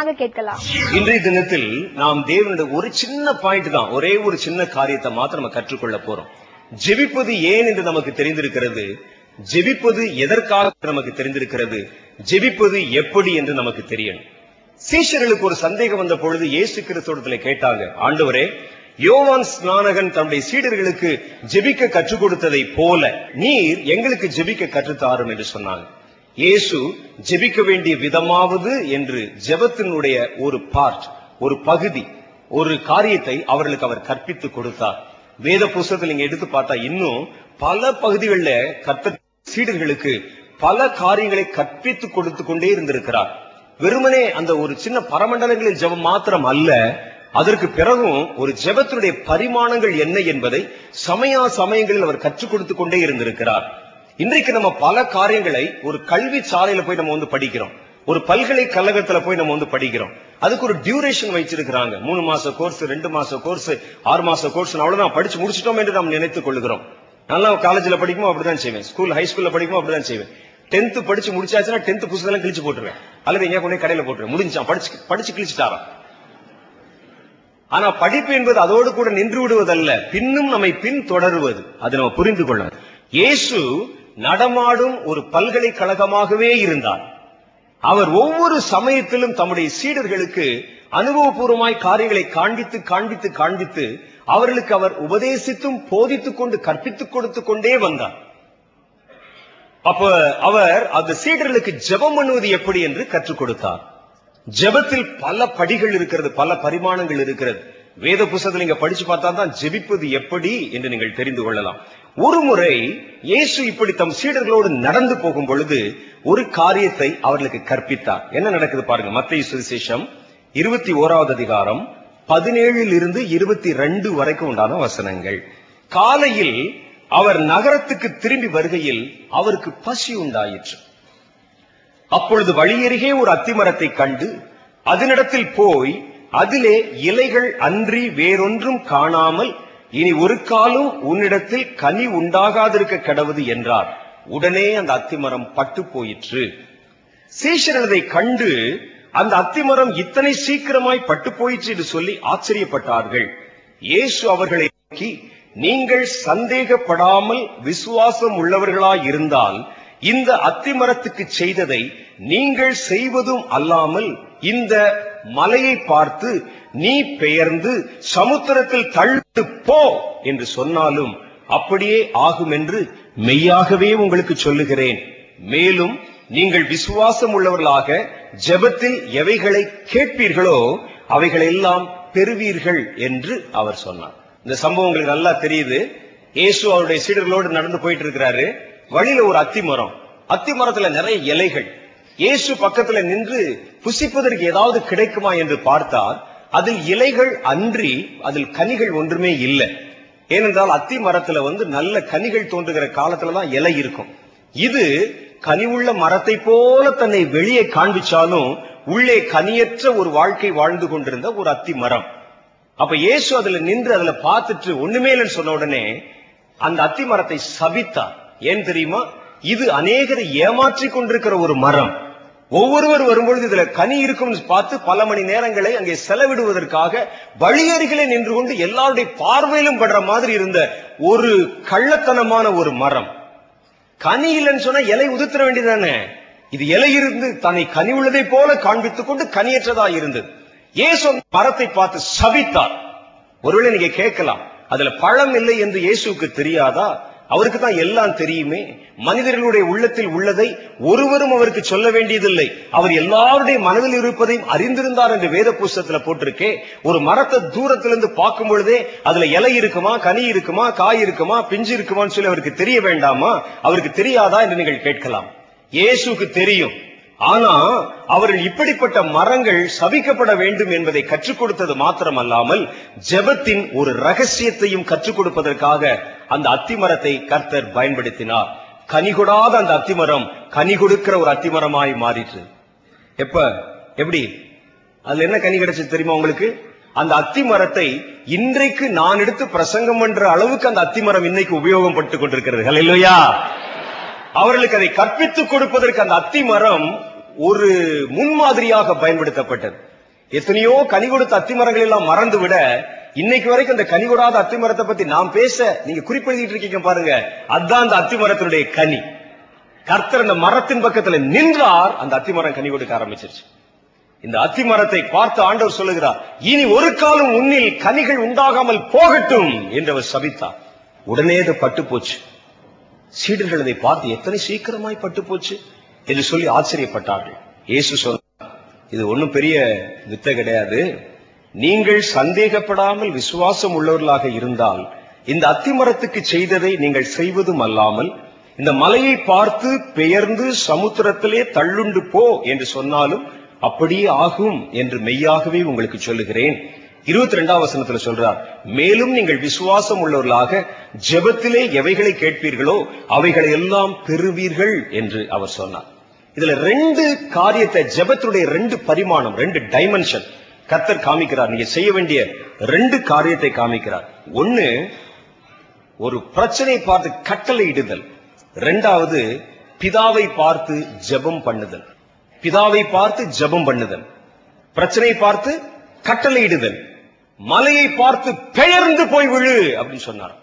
கேட்கலாம். இன்றைய தினத்தில் நாம் தேவனுடைய ஒரு சின்ன பாயிண்ட் தான் ஒரே ஒரு சின்ன காரியத்தை மாத்திரம் நம்ம கற்றுக்கொள்ள போறோம். ஜெபிப்பது ஏன் என்று நமக்கு தெரிந்திருக்கிறது? ஜெபிப்பது எதற்காக நமக்கு தெரிந்திருக்கிறது? ஜெபிப்பது எப்படி என்று நமக்கு தெரியணும். சீஷர்களுக்கு ஒரு சந்தேகம் வந்த பொழுது இயேசு கிறிஸ்தோடத்துல கேட்டாங்க ஆண்டவரே யோவான் ஸ்நானகன் தன்னுடைய சீடர்களுக்கு ஜெபிக்க கற்றுக் கொடுத்ததை போல நீர் எங்களுக்கு ஜெபிக்க கற்றுத்தாரும் என்று சொன்னாங்க. இயேசு ஜெபிக்க வேண்டிய விதமாவது என்று ஜெபத்தினுடைய ஒரு பார்ட் ஒரு பகுதி ஒரு காரியத்தை அவர்களுக்கு அவர் கற்பித்து கொடுத்தார். வேத புஸ்தகத்தில் நீங்க எடுத்து பார்த்தா இன்னும் பல பகுதிகளில் கத்த சீடர்களுக்கு பல காரியங்களை கற்பித்து கொடுத்து கொண்டே இருந்திருக்கிறார். வெறுமனே அந்த ஒரு சின்ன பரமண்டலங்களில் ஜெபம் மாத்திரம் அல்ல அதற்கு பிறகும் ஒரு ஜெபத்தினுடைய பரிமாணங்கள் என்ன என்பதை சமயா சமயங்களில் அவர் கற்றுக் கொடுத்து கொண்டே இருந்திருக்கிறார். இன்றைக்கு நம்ம பல காரியங்களை ஒரு கல்வி சாலையில போய் நம்ம வந்து படிக்கிறோம். ஒரு பல்கலைக்கழகத்துல போய் நம்ம வந்து படிக்கிறோம். அதுக்கு ஒரு டியூரேஷன் வச்சிருக்கிறாங்க மூணு மாச கோர்ஸ் ரெண்டு மாச கோர்ஸ் ஆறு மாச கோர்ஸ் அவ்வளவுதான். படிச்சு முடிச்சிட்டோம் என்று நாம் நினைத்துக் கொள்கிறோம். நல்லா காலேஜ்ல படிக்குமோ அப்படிதான் செய்வேன். ஸ்கூல் ஹை ஸ்கூல்ல படிக்குமோ அப்படிதான் செய்வேன். டென்த் படிச்சு முடிச்சாச்சுன்னா டென்த் புத்தகம் கிழிச்சு போட்டுருவேன். அல்லது எங்க கொண்டு கடையில போட்டுருவேன். முடிஞ்சான். படிச்சு படிச்சு கிழிச்சுட்டாரா ஆனா படிப்பு என்பது அதோடு கூட நின்று விடுவதல்ல. பின்னும் நம்மை பின் தொடருவது அது நம்ம புரிந்து கொள்ளணும். இயேசு நடமாடும் ஒரு பல்கலைக்கழகமாகவே இருந்தார். அவர் ஒவ்வொரு சமயத்திலும் தம்முடைய சீடர்களுக்கு அனுபவபூர்வமாய் காரியங்களை காண்பித்து காண்பித்து காண்பித்து அவர்களுக்கு அவர் உபதேசித்தும் போதித்துக் கொண்டு கற்பித்துக் கொடுத்து கொண்டே வந்தார். அப்ப அவர் அந்த சீடர்களுக்கு ஜெபம் பண்ணுவது எப்படி என்று கற்றுக் கொடுத்தார். ஜெபத்தில் பல படிகள் இருக்கிறது பல பரிமாணங்கள் இருக்கிறது. வேத புஸ்தகத்தில் நீங்க படிச்சு பார்த்தா தான் ஜெபிப்பது எப்படி என்று நீங்கள் தெரிந்து கொள்ளலாம். ஒரு முறை இயேசு இப்படி தம் சீடர்களோடு நடந்து போகும் பொழுது ஒரு காரியத்தை அவர்களுக்கு கற்பித்தார். என்ன நடக்குது பாருங்க மத்திய சுவிசேஷம் இருபத்தி ஓராவது அதிகாரம் பதினேழில் இருந்து இருபத்தி ரெண்டு வரைக்கும் உண்டான வசனங்கள். காலையில் அவர் நகரத்துக்கு திரும்பி வருகையில் அவருக்கு பசி உண்டாயிற்று. அப்பொழுது வழியருகே ஒரு அத்திமரத்தை கண்டு அதனிடத்தில் போய் அதிலே இலைகள் அன்றி வேறொன்றும் காணாமல் இனி ஒரு காலம் உன்னிடத்தில் கனி உண்டாகாதிருக்க கடவுது என்றார். உடனே அந்த அத்திமரம் பட்டு போயிற்று. சீஷரதை கண்டு அந்த அத்திமரம் இத்தனை சீக்கிரமாய் பட்டு போயிற்று என்று சொல்லி ஆச்சரியப்பட்டார்கள். இயேசு அவர்களை நோக்கி நீங்கள் சந்தேகப்படாமல் விசுவாசம் உள்ளவர்களாய் இருந்தால் இந்த அத்திமரத்துக்கு செய்ததை நீங்கள் செய்வதும் அல்லாமல் இந்த மலையை பார்த்து நீ பெயர்ந்து சமுத்திரத்தில் தள்ளு போ என்று சொன்னாலும் அப்படியே ஆகும் என்று மெய்யாகவே உங்களுக்கு சொல்லுகிறேன். மேலும் நீங்கள் விசுவாசம் உள்ளவர்களாக ஜெபத்தில் எவைகளை கேட்பீர்களோ அவைகளெல்லாம் பெறுவீர்கள் என்று அவர் சொன்னார். இந்த சம்பவம் உங்களுக்கு நல்லா தெரியுது. இயேசு அவருடைய சீடர்களோடு நடந்து போயிட்டு இருக்கிறாரு. வழியில ஒரு அத்தி மரம் அத்தி மரத்துல நிறைய இலைகள். இயேசு பக்கத்துல நின்று புசிப்பதற்கு ஏதாவது கிடைக்குமா என்று பார்த்தால் அதில் இலைகள் அன்றி அதில் கனிகள் ஒன்றுமே இல்லை. ஏனென்றால் அத்தி மரத்துல வந்து நல்ல கனிகள் தோன்றுகிற காலத்துல தான் இலை இருக்கும். இது கனிவுள்ள மரத்தை போல தன்னை வெளியே காண்பிச்சாலும் உள்ளே கனியற்ற ஒரு வாழ்க்கை வாழ்ந்து கொண்டிருந்த ஒரு அத்தி மரம் அப்ப இயேசு அதுல நின்று அதுல பார்த்துட்டு ஒண்ணுமே இல்லைன்னு சொன்ன உடனே அந்த அத்தி மரத்தை சபித்தார். ஏன் தெரியுமா? இது அநேகரை ஏமாற்றிக் கொண்டிருக்கிற ஒரு மரம். ஒவ்வொருவர் வரும்பொழுது இதுல கனி இருக்கும்னு பார்த்து பல மணி நேரங்களை அங்கே செலவிடுவதற்காக வழியறிகளை நின்று கொண்டு எல்லாருடைய பார்வையிலும் படுற மாதிரி இருந்த ஒரு கள்ளத்தனமான ஒரு மரம். கனி இல்லைன்னு சொன்னா இலை உதிர்த்திர வேண்டியதானே இது இலை இருந்து தன்னை கனி உள்ளதை போல காண்பித்துக் கொண்டு கனியற்றதா இருந்தது. ஏசு மரத்தை பார்த்து சபித்தார். ஒருவேளை நீங்க கேட்கலாம் அதுல பழம் இல்லை என்று இயேசுக்கு தெரியாதா? அவருக்கு தான் எல்லாம் தெரியுமே. மனிதர்களுடைய உள்ளத்தில் உள்ளதை ஒருவரும் அவருக்கு சொல்ல வேண்டியதில்லை. அவர் எல்லாருடைய மனதில் இருப்பதையும் அறிந்திருந்தார் என்று வேத புஸ்தத்துல போட்டிருக்கே. ஒரு மரத்தை தூரத்திலிருந்து பார்க்கும் பொழுதே அதுல இலை இருக்குமா கனி இருக்குமா காய் இருக்குமா பிஞ்சு இருக்குமான்னு சொல்லி அவருக்கு தெரிய வேண்டாமா? அவருக்கு தெரியாதா என்று நீங்கள் கேட்கலாம். இயேசுக்கு தெரியும். ஆனா அவர்கள் இப்படிப்பட்ட மரங்கள் சபிக்கப்பட வேண்டும் என்பதை கற்றுக் கொடுத்தது மாத்திரமல்லாமல் ஜெபத்தின் ஒரு ரகசியத்தையும் கற்றுக் கொடுப்பதற்காக அந்த அத்திமரத்தை கர்த்தர் பயன்படுத்தினார். கனி கொடாத அந்த அத்திமரம் கனி கொடுக்கிற ஒரு அத்திமரமாய் மாறிற்று. எப்ப? எப்படி? அதுல என்ன கனி கிடைச்சது தெரியுமா உங்களுக்கு? அந்த அத்தி மரத்தை இன்றைக்கு நான் எடுத்து பிரசங்கம் பண்ற அளவுக்கு அந்த அத்திமரம் இன்னைக்கு உபயோகப்பட்டுக் கொண்டிருக்கிறது. இல்லையா அவர்களுக்கு அதை கற்பித்துக் கொடுப்பதற்கு அந்த அத்தி மரம் ஒரு முன்மாதிரியாக பயன்படுத்தப்பட்டது. எத்தனையோ கனி கொடுத்த அத்திமரங்கள் எல்லாம் மறந்து விட இன்னைக்கு வரைக்கும் அந்த கனி கொடாத அத்தி மரத்தை பத்தி நாம் பேச நீங்க குறிப்பெழுதிட்டு இருக்கீங்க பாருங்க. அதான் அந்த அத்தி மரத்தினுடைய கனி. கர்த்தர் அந்த மரத்தின் பக்கத்துல நின்றார் அந்த அத்திமரம் கனி கொடுக்க ஆரம்பிச்சிருச்சு. இந்த அத்தி மரத்தை பார்த்து ஆண்டவர் சொல்லுகிறார் இனி ஒரு காலம் உன்னில் கனிகள் உண்டாகாமல் போகட்டும் என்று அவர் சபித்தார். உடனே அது பட்டு போச்சு. சீடர்கள் அதை பார்த்து எத்தனை சீக்கிரமாய் பட்டு போச்சு என்று சொல்லி ஆச்சரியப்பட்டார்கள். இயேசு சொன்னார் இது ஒன்றும் பெரிய வித்த கிடையாது. நீங்கள் சந்தேகப்படாமல் விசுவாசம் உள்ளவர்களாக இருந்தால் இந்த அத்திமரத்துக்கு செய்ததை நீங்கள் செய்வதும் அல்லாமல் இந்த மலையை பார்த்து பெயர்ந்து சமுத்திரத்திலே தள்ளுண்டு போ என்று சொன்னாலும் அப்படியே ஆகும் என்று மெய்யாகவே உங்களுக்கு சொல்லுகிறேன். இருபத்தி ரெண்டாம் வசனத்துல சொல்றார் மேலும் நீங்கள் விசுவாசம் உள்ளவர்களாக ஜெபத்திலே எவைகளை கேட்பீர்களோ அவைகளை எல்லாம் பெறுவீர்கள் என்று அவர் சொன்னார். இதுல ரெண்டு காரியத்தை ஜெபத்துடைய ரெண்டு பரிமாணம் ரெண்டு டைமென்ஷன் கத்தர் காமிக்கிறார். நீங்க செய்ய வேண்டிய ரெண்டு காரியத்தை காமிக்கிறார். ஒண்ணு ஒரு பிரச்சனை பார்த்து கட்டளை இடுதல். ரெண்டாவது பிதாவை பார்த்து ஜெபம் பண்ணுதல். பிதாவை பார்த்து ஜெபம் பண்ணுதல். பிரச்சனை பார்த்து கட்டளையிடுதல் மலையை பார்த்து பெயர்ந்து போய் விழு அப்படின்னு சொன்னார்.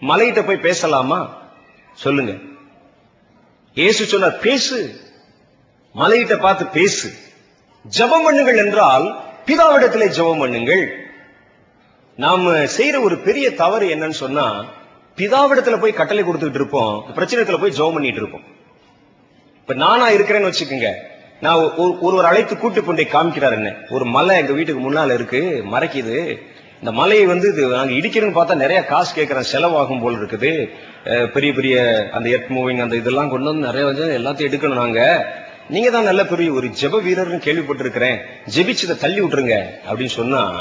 மலையிட்ட போய் பேசலாமா? சொல்லுங்க. இயேசு சொன்னார் பேசு. மலையிட்ட பார்த்து பேசு. ஜபம் பண்ணுங்கள் என்றால் பிதாவிடத்திலே ஜபம் பண்ணுங்கள். நாம செய்யற ஒரு பெரிய தவறு என்னன்னு சொன்னா பிதாவிடத்துல போய் கட்டளை கொடுத்துட்டு இருப்போம் பிரச்சனைத்துல போய் ஜெபம் பண்ணிட்டு இருப்போம். இப்ப நானா இருக்கிறேன்னு வச்சுக்கோங்க. நான் ஒரு- ஒருவர் அழைத்து கூட்டு கொண்டே காமிக்கிறார் என்ன. ஒரு மலை எங்க வீட்டுக்கு முன்னால இருக்கு மறைக்குது. இந்த மலையை வந்து இது நாங்க இடிக்கிறேன்னு பார்த்தா நிறைய காசு கேட்கறேன் செலவாகும் போல் இருக்குது. பெரிய பெரிய அந்த எர்த் மூவிங் அந்த இதெல்லாம் கொண்டு வந்து நிறைய வந்து எல்லாத்தையும் எடுக்கணும் நாங்க. நீங்க தான் நல்ல பெரிய ஒரு ஜெப வீரர்னு கேள்விப்பட்டிருக்கிறேன். ஜெபிச்சதை தள்ளி விட்டுருங்க அப்படின்னு சொன்னா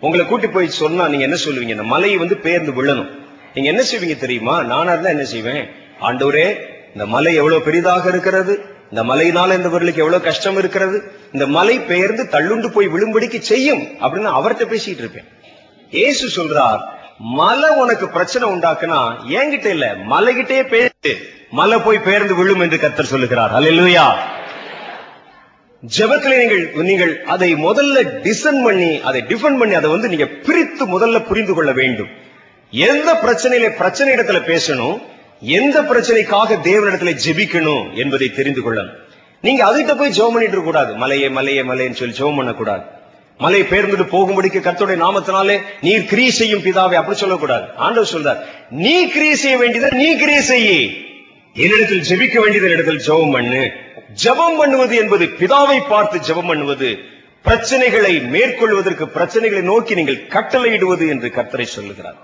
உங்களை கூட்டி போய் சொன்னா நீங்க என்ன சொல்லுவீங்க? இந்த மலையை வந்து பெயர்ந்து விழணும். நீங்க என்ன செய்வீங்க தெரியுமா? நானா இருந்தா என்ன செய்வேன்? ஆண்டவரே இந்த மலை எவ்வளவு பெரிதாக இருக்கிறது? இந்த மலையினால இந்த பொருளுக்கு எவ்வளவு கஷ்டம் இருக்கிறது? இந்த மலை பெயர்ந்து தள்ளுண்டு போய் விழும்படிக்கு செய்யும் அப்படின்னு அவர்கிட்ட பேசிட்டு இருப்பேன். ஏசு சொல்றார் மலை உனக்கு பிரச்சனை உண்டாக்குனா என்கிட்ட இல்ல மலைகிட்டே பேசு. மலை போய் பெயர்ந்து விழும் என்று கத்தர் சொல்லுகிறார். அல்லா ஜெபத்திலே நீங்கள் நீங்கள் அதை முதல்ல டிசன் பண்ணி அதை டிஃபன் பண்ணி அதை வந்து நீங்க பிரித்து முதல்ல புரிந்து கொள்ள வேண்டும். எந்த பிரச்சனையில பிரச்சனை இடத்துல பேசணும் எந்த பிரச்சனைக்காக தேவனிடத்துல ஜெபிக்கணும் என்பதை தெரிந்து கொள்ளணும். நீங்க அதுகிட்ட போய் ஜெபம் பண்ணிட்டு கூடாது மலையே மலையே மலையன்னு சொல்லி ஜெபம் பண்ணக்கூடாது. மலை பேர்ந்துட்டு போகும்படிக்கு கர்த்தருடைய நாமத்தினாலே நீர் கிரியை செய்யும் பிதாவை அப்படி சொல்லக்கூடாது. ஆண்டவர் சொல்றார் நீ கிரியை செய்ய வேண்டியதை நீ கிரியை செய்ய. என்னிடத்தில் ஜெபிக்க வேண்டியது இடத்தில் ஜெபம் பண்ணு. ஜெபம் பண்ணுவது என்பது பிதாவை பார்த்து ஜெபம் பண்ணுவது பிரச்சனைகளை மேற்கொள்வதற்கு பிரச்சனைகளை நோக்கி நீங்கள் கட்டளையிடுவது என்று கர்த்தரை சொல்லுகிறார்.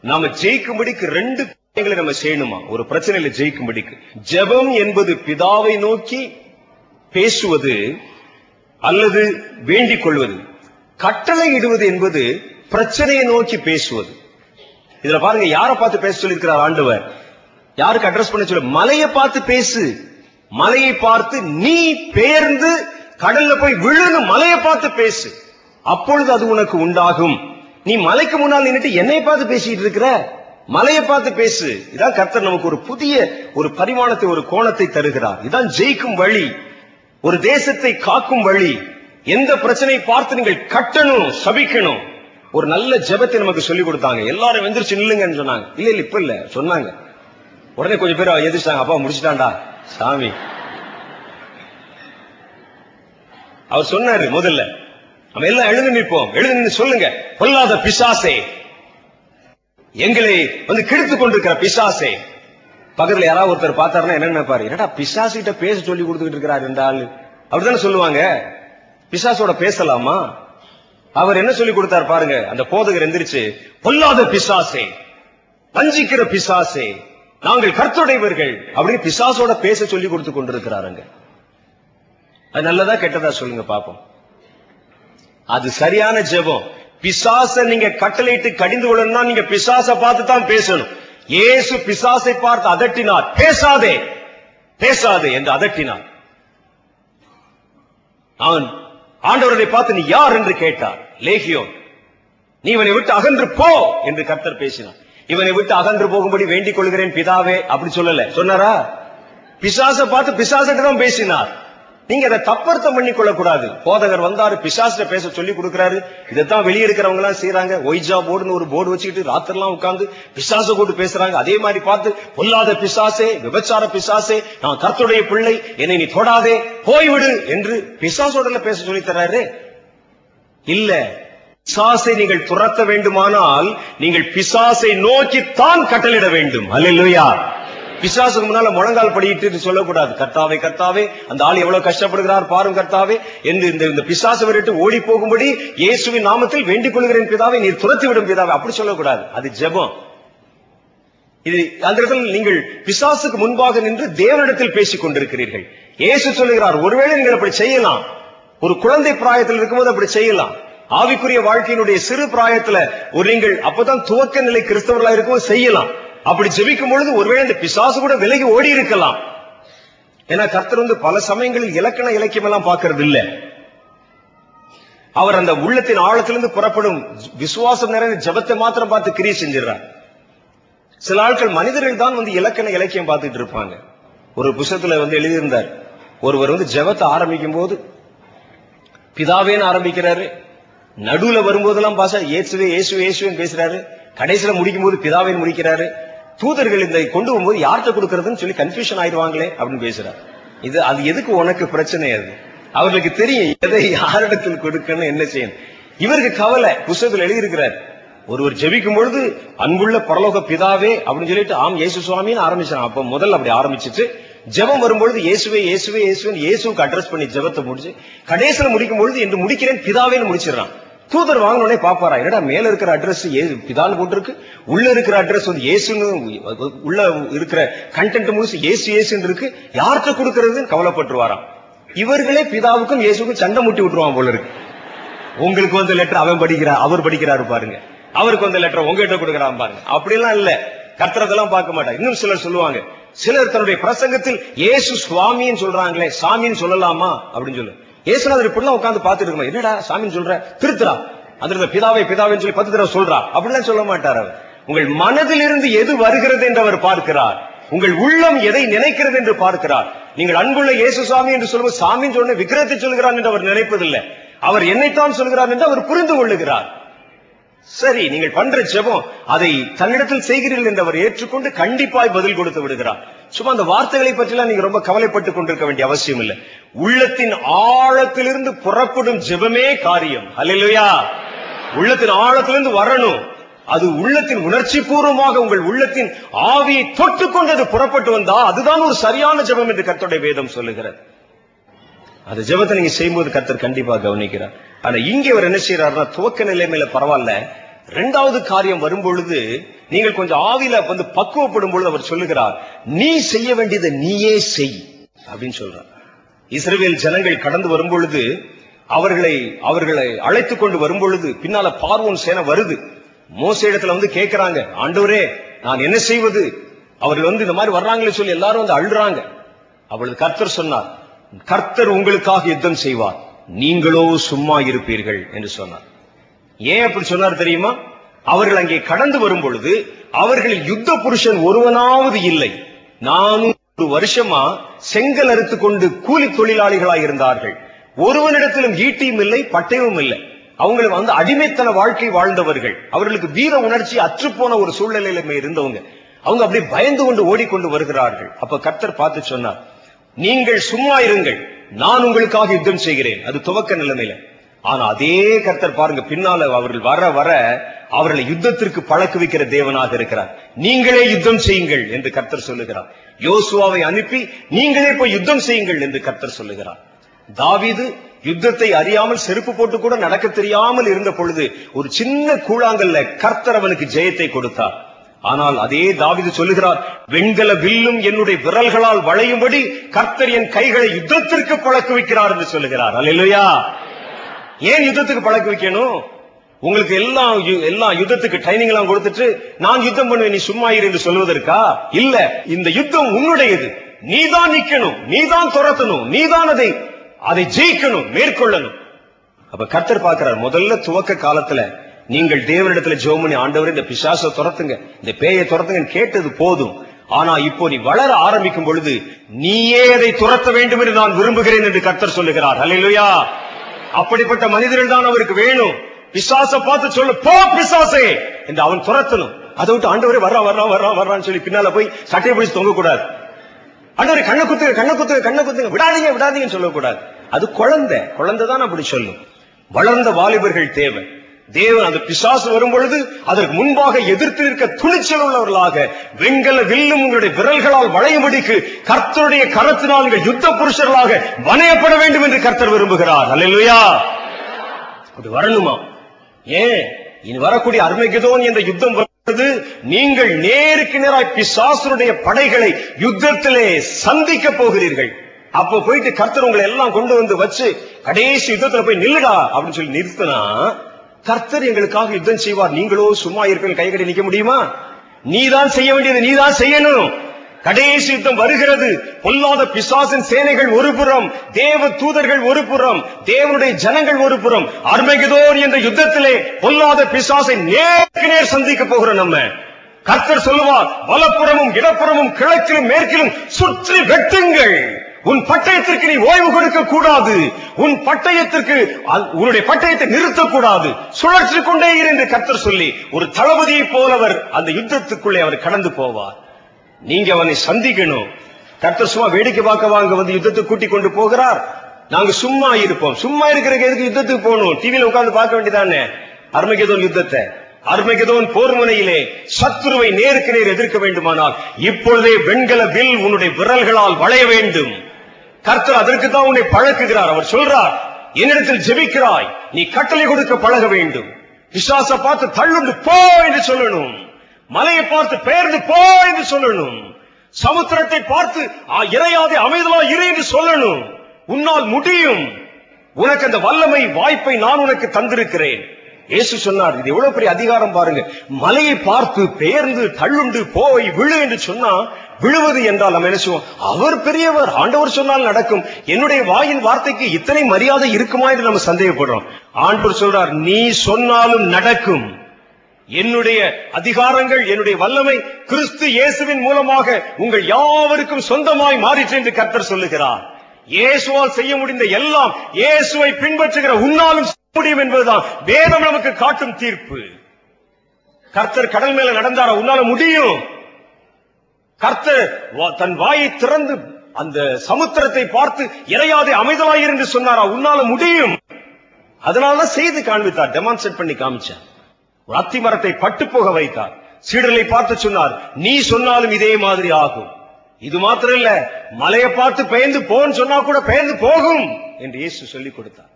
நாம ஜெயிக்கும்படிக்கு ரெண்டு காரியங்களை நம்ம செய்யணுமா? ஒரு பிரச்சனையில ஜெயிக்கும்படிக்கு. ஜெபம் என்பது பிதாவை நோக்கி பேசுவது அல்லது வேண்டிக் கொள்வது. கட்டளை இடுவது என்பது பிரச்சனையை நோக்கி பேசுவது. இதுல பாருங்க யாரை பார்த்து பேச சொல்லியிருக்கிறார் ஆண்டவர்? யாருக்கு அட்ரஸ் பண்ண சொல்லு? மலையை பார்த்து பேசு. மலையை பார்த்து நீ பெயர்ந்து கடல்ல போய் விழுன்னு மலையை பார்த்து பேசு. அப்பொழுது அது உனக்கு உண்டாகும். நீ மலைக்கு முன்னால் நின்னுட்டு என்னை பார்த்து பேசிட்டு இருக்கிற? மலையை பார்த்து பேசு. இதான் கர்த்தர் நமக்கு ஒரு புதிய ஒரு பரிமாணத்தை ஒரு கோணத்தை தருகிறார். இதான் ஜெயிக்கும் வழி. ஒரு தேசத்தை காக்கும் வழி. எந்த பிரச்சனை பார்த்து நீங்கள் கட்டணும் சபிக்கணும். ஒரு நல்ல ஜெபத்தை நமக்கு சொல்லி கொடுத்தாங்க. எல்லாரும் எந்திரிச்சு நில்லுங்கன்னு சொன்னாங்க. இல்ல இல்ல இப்ப இல்ல. சொன்னாங்க. உடனே கொஞ்சம் பேர் எதிர்த்தாங்க அப்பா முடிச்சிட்டான்டா. சாமி. அவர் சொன்னாரு முதல்ல. நம்ம எல்லாம் எழுந்து நிற்போம். எழுந்து சொல்லுங்க. பொல்லாத பிசாசே. எங்களை வந்து கெடுத்துக் கொண்டிருக்கிற பிசாசே. பக்கத்துல யாராவது ஒருத்தர் பார்த்தாருன்னா என்ன நினைப்பாரு? என்னடா பிசாசிட்ட பேச சொல்லி கொடுத்துக்கிட்டு இருக்கிறார் என்றால் அப்படித்தானே சொல்லுவாங்க? பிசாசோட பேசலாமா? அவர் என்ன சொல்லி கொடுத்தார் பாருங்க அந்த போதகர் எந்திரிச்சு பொல்லாத பிசாசே வஞ்சிக்கிற பிசாசே நாங்கள் கர்த்தருடையவர்கள் அப்படின்னு பிசாசோட பேச சொல்லி கொடுத்து கொண்டிருக்கிறாருங்க அது நல்லதா கெட்டதா சொல்லுங்க பாப்போம். அது சரியான ஜெபம். பிசாச நீங்க கட்டளையிட்டு கடிந்து கொள்ளணும்னா நீங்க பிசாச பார்த்து தான் பேசணும். ஏசு பிசாசை பார்த்து அதட்டினார். பேசாதே. பேசாதே என்று அதட்டினார். அவன் ஆண்டவரை பார்த்து நீ யார்? என்று கேட்டார். லேகியோ நீ இவனை விட்டு அகன்று போ என்று கர்த்தர் பேசினார். இவனை விட்டு அகன்று போகும்படி வேண்டிக் கொள்கிறேன் பிதாவே. அப்படி சொல்லல. சொன்னாரா? பிசாச பார்த்து பிசாசிட்டு தான் பேசினார். நீங்க அதை தப்பர்த்தம் பண்ணி கொள்ளக்கூடாது போதகர் வந்தாரு பிசாசுல பேச சொல்லி கொடுக்கிறாரு. இதைத்தான் வெளியே இருக்கிறவங்க எல்லாம் செய்யறாங்க ஒய்ஜா போர்டுன்னு ஒரு போர்டு வச்சுக்கிட்டு ராத்திரெல்லாம் உட்கார்ந்து பிசாச கூட்டு பேசுறாங்க. அதே மாதிரி பார்த்து பொல்லாத பிசாசே விபச்சார பிசாசே நான் கர்த்தருடைய பிள்ளை என்னை நீ தொடாதே போய்விடு என்று பிசாசோடல பேச சொல்லி தர்றாரு. இல்ல பிசாசை நீங்கள் துரத்த வேண்டுமானால் நீங்கள் பிசாசை நோக்கித்தான் கட்டளிட வேண்டும். அல்லையா பிசாசுக்கு முன்னால முழங்கால் படிட்டு சொல்லக்கூடாது. கர்த்தாவே கர்த்தாவே அந்த ஆள் எவ்வளவு கஷ்டப்படுகிறார் பாரும் கர்த்தாவே என்று இந்த பிசாசு பிசாசை விட்டு ஓடி போகும்படி இயேசுவின் நாமத்தில் வேண்டிக் கொள்கிறேன் பிதாவை நீர் துரத்தி விடும் பிதாவை. அப்படி சொல்லக்கூடாது. அது ஜெபம். இது அந்த இடத்தில் நீங்கள் பிசாசுக்கு முன்பாக நின்று தேவனிடத்தில் பேசிக் கொண்டிருக்கிறீர்கள். இயேசு சொல்லுகிறார் ஒருவேளை நீங்கள் அப்படி செய்யலாம். ஒரு குழந்தை பிராயத்தில் இருக்கும்போது அப்படி செய்யலாம். ஆவிக்குரிய வாழ்க்கையினுடைய சிறு பிராயத்துல ஒரு நீங்கள் அப்பதான் துவக்க நிலை கிறிஸ்தவர்களா இருக்கும்போது செய்யலாம். அப்படி ஜெபிக்கும் பொழுது ஒருவேளை இந்த பிசாசு கூட விலகி ஓடி இருக்கலாம். ஏன்னா கர்த்தர் வந்து பல சமயங்களில் இலக்கண இலக்கியம் எல்லாம் பார்க்கறது இல்ல அவர் அந்த உள்ளத்தின் ஆழத்திலிருந்து புறப்படும் விசுவாசம் நிறைந்த ஜெபத்தை மாத்திரம் பார்த்து கிரியை செஞ்சிடறார். சில ஆட்கள் மனிதர்கள் தான் வந்து இலக்கண இலக்கியம் பார்த்துட்டு இருப்பாங்க. ஒரு புஸ்தத்துல வந்து எழுதியிருந்தார். ஒருவர் வந்து ஜெபத்தை ஆரம்பிக்கும் போது பிதாவேன்னு ஆரம்பிக்கிறாரு. நடுவுல வரும்போதெல்லாம் பாசா இயேசுவே இயேசு இயேசுவேன்னு பேசுறாரு. கடைசியில முடிக்கும் போது பிதாவேன்னு முடிக்கிறாரு. தூதர்கள் இதை கொண்டு வரும்போது யார்கிட்ட கொடுக்கறதுன்னு சொல்லி கன்ஃபியூஷன் ஆயிடுவாங்களே அப்படின்னு பேசுறாரு. இது அது எதுக்கு உனக்கு பிரச்சனை அது? அவர்களுக்கு தெரியும் எதை யாரிடத்தில் கொடுக்கணும் என்ன செய்யணும். இவருக்கு கவலை புஸ்தகத்தில் எழுதியிருக்கிறார். ஒருவர் ஜெபிக்கும் பொழுது அன்புள்ள பரலோக பிதாவே அப்படின்னு சொல்லிட்டு ஆம் இயேசு சுவாமின்னு ஆரம்பிச்சான். அப்ப முதல்ல அப்படி ஆரம்பிச்சிட்டு ஜெபம் வரும்பொழுது இயேசுவே இயேசுவே இயேசுவே இயேசுக்கு அட்ரஸ் பண்ணி ஜெபத்தை முடிச்சு கடைசியில் முடிக்கும் பொழுது என்று முடிக்கிறேன் பிதாவேன்னு முடிச்சிடறான். தூதர் வாங்கினோடனே பாப்பாரா? என்னடா மேல இருக்கிற அட்ரஸ் பிதான்னு போட்டிருக்கு? உள்ள இருக்கிற அட்ரஸ் வந்து ஏசுன்னு உள்ள இருக்கிற கண்டென்ட் முழுசு ஏசு ஏசுன்னு இருக்கு. யார்கிட்ட கொடுக்கறதுன்னு கவலைப்பட்டுருவாராம். இவர்களே பிதாவுக்கும் இயேசுக்கும் சண்டை முட்டி விட்டுருவான் போல இருக்கு. உங்களுக்கு வந்த லெட்டர் அவன் படிக்கிறார் அவர் படிக்கிறாரு பாருங்க. அவருக்கு வந்த லெட்டர் உங்ககிட்ட கொடுக்கறான் பாருங்க. அப்படிலாம் இல்ல. கர்த்தரதெல்லாம் பார்க்க மாட்டாங்க இன்னும் சிலர் சொல்லுவாங்க சிலர் தன்னுடைய பிரசங்கத்தில் இயேசு சுவாமின்னு சொல்றாங்களே சாமின்னு சொல்லலாமா? அப்படின்னு சொல்லு. ஏசுநாதர் இப்படிலாம் உட்காந்து பார்த்துட்டு இருக்கணும் என்னடா சாமின்னு சொல்ற? திருத்துறா. அந்த பிதாவை பிதாவைன்னு சொல்லி பத்து தடவை சொல்றா. அப்படிலாம் சொல்ல மாட்டார் அவர். உங்கள் மனதிலிருந்து எது வருகிறது என்று அவர் பார்க்கிறார். உங்கள் உள்ளம் எதை நினைக்கிறது என்று பார்க்கிறார். நீங்கள் அன்புள்ள இயேசு சாமி என்று சொல்லும்போது சாமின்னு சொன்ன விக்கிரத்தை சொல்கிறார் என்று அவர் நினைப்பதில்லை. அவர் என்னைத்தான் சொல்கிறார் என்று அவர் புரிந்து கொள்ளுகிறார். சரி நீங்கள் பண்ற ஜெபம் அதை தன்னிடத்தில் செய்கிறீர்கள் என்று அவர் ஏற்றுக்கொண்டு கண்டிப்பாய் பதில் கொடுத்து விடுகிறார். சும்மா அந்த வார்த்தைகளை பற்றிலாம் நீங்க ரொம்ப கவலைப்பட்டுக் கொண்டிருக்க வேண்டிய அவசியம் இல்லை. உள்ளத்தின் ஆழத்திலிருந்து புறப்படும் ஜெபமே காரியம். அல்லையா உள்ளத்தின் ஆழத்திலிருந்து வரணும். அது உள்ளத்தின் உணர்ச்சி பூர்வமாக உங்கள் உள்ளத்தின் ஆவியை தொட்டுக்கொண்டு அது புறப்பட்டு வந்தா அதுதான் ஒரு சரியான ஜெபம் என்று கர்த்தருடைய வேதம் சொல்லுகிறது. அந்த ஜெபத்தை நீங்க செய்யும்போது கர்த்தர் கண்டிப்பா கவனிக்கிறார். ஆனா இங்கே அவர் என்ன செய்யறாருன்னா துவக்க நிலைமையில பரவாயில்ல. ரெண்டாவது காரியம் வரும்பொழுது நீங்கள் கொஞ்சம் ஆவில வந்து பக்குவப்படும் பொழுது அவர் சொல்லுகிறார் நீ செய்ய வேண்டியதை நீயே செய் அப்படின்னு சொல்றார். இஸ்ரேல் ஜனங்கள் கடந்து வரும்பொழுது அவர்களை அவர்களை அழைத்துக் கொண்டு வரும்பொழுது பின்னால பார்வோன் சேனை வருது. மோச இடத்துல வந்து கேட்கிறாங்க ஆண்டவரே நான் என்ன செய்வது? அவர்கள் வந்து இந்த மாதிரி வர்றாங்களே சொல்லி எல்லாரும் வந்து அழுறாங்க. அவளது கர்த்தர் சொன்னார் கர்த்தர் உங்களுக்காக யுத்தம் செய்வார் நீங்களோ சும்மா இருப்பீர்கள் என்று சொன்னார். ஏன் அப்படி சொன்னார் தெரியுமா? அவர்கள் அங்கே கடந்து வரும் பொழுது அவர்களில் யுத்த புருஷன் ஒருவனாவது இல்லை. நானூறு ஒரு வருஷமா செங்கல் அறுத்து கொண்டு கூலி தொழிலாளிகளாய் இருந்தார்கள். ஒருவனிடத்திலும் ஈட்டியும் இல்லை பட்டயமும் இல்லை. அவங்களை வந்து அடிமைத்தன வாழ்க்கை வாழ்ந்தவர்கள். அவர்களுக்கு வீர உணர்ச்சி அற்றுப்போன ஒரு சூழ்நிலையில இருந்தவங்க. அவங்க அப்படி பயந்து கொண்டு ஓடிக்கொண்டு வருகிறார்கள். அப்ப கர்த்தர் பார்த்து சொன்னார் நீங்கள் சும்மா இருங்கள். நான் உங்களுக்காக யுத்தம் செய்கிறேன். அது துவக்க நிலைமையில. ஆனா அதே கர்த்தர் பாருங்க பின்னால அவர்கள் வர வர அவர்களை யுத்தத்திற்கு பழக்க வைக்கிற தேவனாக இருக்கிறார். நீங்களே யுத்தம் செய்யுங்கள் என்று கர்த்தர் சொல்லுகிறார். யோசுவாவை அனுப்பி நீங்களே போய் யுத்தம் செய்யுங்கள் என்று கர்த்தர் சொல்லுகிறார். தாவிது யுத்தத்தை அறியாமல் செருப்பு போட்டு கூட நடக்க தெரியாமல் இருந்த பொழுது ஒரு சின்ன கூழாங்கல்ல கர்த்தர் அவனுக்கு ஜெயத்தை கொடுத்தார். ஆனால் அதே தாவிது சொல்லுகிறார் வெண்கல வில்லும் என்னுடைய விரல்களால் வளையும்படி கர்த்தர் என் கைகளை யுத்தத்திற்கு பழக்க வைக்கிறார் என்று சொல்லுகிறார். அல்லையா ஏன் யுத்தத்துக்கு பழக்க வைக்கணும்? உங்களுக்கு எல்லாம் எல்லாம் யுத்தத்துக்கு ட்ரைனிங் எல்லாம் கொடுத்துட்டு நான் யுத்தம் பண்ணுவேன் நீ சும்மா இரு என்று சொல்வதற்கா இல்ல இந்த யுத்தம் உன்னுடையது. நீதான் நிக்கணும் நீதான் துரத்தணும் நீதான் அதை அதை ஜெயிக்கணும் மேற்கொள்ளணும். அப்ப கர்த்தர் பார்க்கிறார் முதல்ல துவக்க காலத்துல நீங்கள் தேவனிடத்துல ஜோமனி ஆண்டவர் இந்த பிசாசை துரத்துங்க இந்த பேயை துரத்துங்க கேட்டது போதும். ஆனா இப்போ நீ வளர ஆரம்பிக்கும் பொழுது நீயே அதை துரத்த வேண்டும் என்று நான் விரும்புகிறேன் என்று கர்த்தர் சொல்லுகிறார். அல்லேலூயா அப்படிப்பட்ட மனிதர்கள் தான் அவருக்கு வேணும். பிசாச பார்த்து சொல்லு போ பிசாசே! என்று அவன் துரத்தணும். அதை விட்டு ஆண்டவரே வர்றா வர்றா வர்றா வர்றான்னு சொல்லி பின்னால போய் சட்டையை பிடிச்சு தொங்க கூடாது ஆண்டவரே கண்ணை குத்துங்க கண்ணை குத்துங்க கண்ணை குத்துங்க. விடாதீங்க விடாதீங்கன்னு சொல்லக்கூடாது. அது குழந்தை. குழந்தை தான் அப்படி சொல்லும். வளர்ந்த வாலிபர்கள் தேவை. தேவன் அந்த பிசாசு வரும் பொழுது அதற்கு முன்பாக எதிர்த்து நிற்க துணிச்சல் உள்ளவர்களாக வெண்கல வில்லும் உங்களுடைய விரல்களால் வளையும்படிக்கு கர்த்தருடைய கரத்தினால் உங்கள் யுத்த புருஷர்களாக வணையப்பட வேண்டும் என்று கர்த்தர் விரும்புகிறார். அல்லையா அது வரணுமா? ஏன்? இனி வரக்கூடிய அர்மகிதோன் என்ற யுத்தம் வருது. நீங்கள் நேருக்கு நேராய் பிசாசுடைய படைகளை யுத்தத்திலே சந்திக்க போகிறீர்கள். அப்ப போயிட்டு கர்த்தர் உங்களை எல்லாம் கொண்டு வந்து வச்சு கடைசி யுத்தத்துல போய் நில்லுடா அப்படின்னு சொல்லி நிறுத்தினா கர்த்தர் எங்களுக்காக யுத்தம் செய்வார். நீங்களோ சும்மா இருப்பீங்க கைகடி நிக்க முடியுமா? நீதான் செய்ய வேண்டியது நீதான் செய்யணும். கடைசி யுத்தம் வருகிறது. பொல்லாத பிசாசின் சேனைகள் ஒரு புறம் தேவ தூதர்கள் ஒரு புறம் தேவனுடைய ஜனங்கள் ஒரு புறம். அர்மகிதோர் என்ற யுத்தத்திலே பொல்லாத பிசாசை நேருக்கு நேர் சந்திக்க போகிறோம் நம்ம. கர்த்தர் சொல்லுவார் வலப்புறமும் இடப்புறமும் கிழக்கிலும் மேற்கிலும் சுற்றி வெட்டுங்கள். உன் பட்டயத்திற்கு நீ ஓய்வு கொடுக்க கூடாது. உன் பட்டயத்திற்கு அ- உன்னுடைய பட்டயத்தை நிறுத்தக்கூடாது சுழற்சி கொண்டே இரு என்று கர்த்தர் சொல்லி ஒரு தளபதியைப் போல அவர் அந்த யுத்தத்துக்குள்ளே அவர் கடந்து போவார். நீங்க அவனை சந்திக்கணும். கர்த்தர் சும்மா வேடிக்கை பார்க்க வாங்க வந்து யுத்தத்தை கூட்டிக் கொண்டு போகிறார். நாங்க சும்மா இருப்போம். சும்மா இருக்கிறதுக்கு எதுக்கு யுத்தத்துக்கு போகணும்? டிவியில உட்கார்ந்து பார்க்க வேண்டியதானே? அர்மகேதோன் யுத்தத்தை. அர்மகேதோன் போர் முனையிலே சத்ருவை நேருக்கு நேர் எதிர்க்க வேண்டுமானால் இப்பொழுதே வெண்கல வில் உன்னுடைய விரல்களால் வளைய வேண்டும். கர்த்தர் அதற்கு தான் உன்னை பழக்குகிறார். அவர் சொல்றார் என்னிடத்தில் ஜெபிக்கிறாய். நீ கட்டளை கொடுக்க பழக வேண்டும். விசுவாச பார்த்து தள்ளுண்டு போ என்று சொல்லணும். மலையை பார்த்து பெயர்ந்து போ என்று சொல்லணும். சமுத்திரத்தை பார்த்து "ஆ, இறையாதே அமைதலா இரு என்று சொல்லணும். உன்னால் முடியும். உனக்கு அந்த வல்லமை வாய்ப்பை நான் உனக்கு தந்திருக்கிறேன். இயேசு சொன்னார் இது எவ்வளவு பெரிய அதிகாரம் பாருங்க. மலையை பார்த்து பெயர்ந்து தள்ளுண்டு போய் விழு என்று சொன்னா விழுவது என்றால் நம்ம என்ன செய்வோம்? அவர் பெரியவர் ஆண்டவர் சொன்னால் நடக்கும். என்னுடைய வாயின் வார்த்தைக்கு இத்தனை மரியாதை இருக்குமா என்று நம்ம சந்தேகப்படுறோம். ஆண்டவர் சொல்றார் நீ சொன்னாலும் நடக்கும். என்னுடைய அதிகாரங்கள் என்னுடைய வல்லமை கிறிஸ்து இயேசுவின் மூலமாக உங்கள் யாவருக்கும் சொந்தமாய் மாறிற்று என்று கர்த்தர் சொல்லுகிறார். இயேசுவால் செய்ய முடிந்த எல்லாம் இயேசுவை பின்பற்றுகிற உன்னாலும் செய்ய முடியும் என்பதுதான் வேதம் நமக்கு காட்டும் தீர்ப்பு. கர்த்தர் கடல் மேல நடந்தாரா? உன்னால முடியும். கர்த்தர் வா- தன் வாயை திறந்து அந்த சமுத்திரத்தை பார்த்து இறையாதே அமைதலாயிரு என்று சொன்னாரா? உன்னால முடியும். அதனாலதான் செய்து காண்பித்தார் டெமான்ஸ்ட்ரேட் பண்ணி காமிச்சார். ஒரு அத்தி மரத்தை பட்டு போக வைத்தார். சீடலை பார்த்து சொன்னார் நீ சொன்னாலும் இதே மாதிரி ஆகும். இது மாத்திரம் இல்ல மலையை பார்த்து பெயர்ந்து போன்னு சொன்னா கூட பெயர்ந்து போகும் என்று இயேசு சொல்லிக் கொடுத்தார்.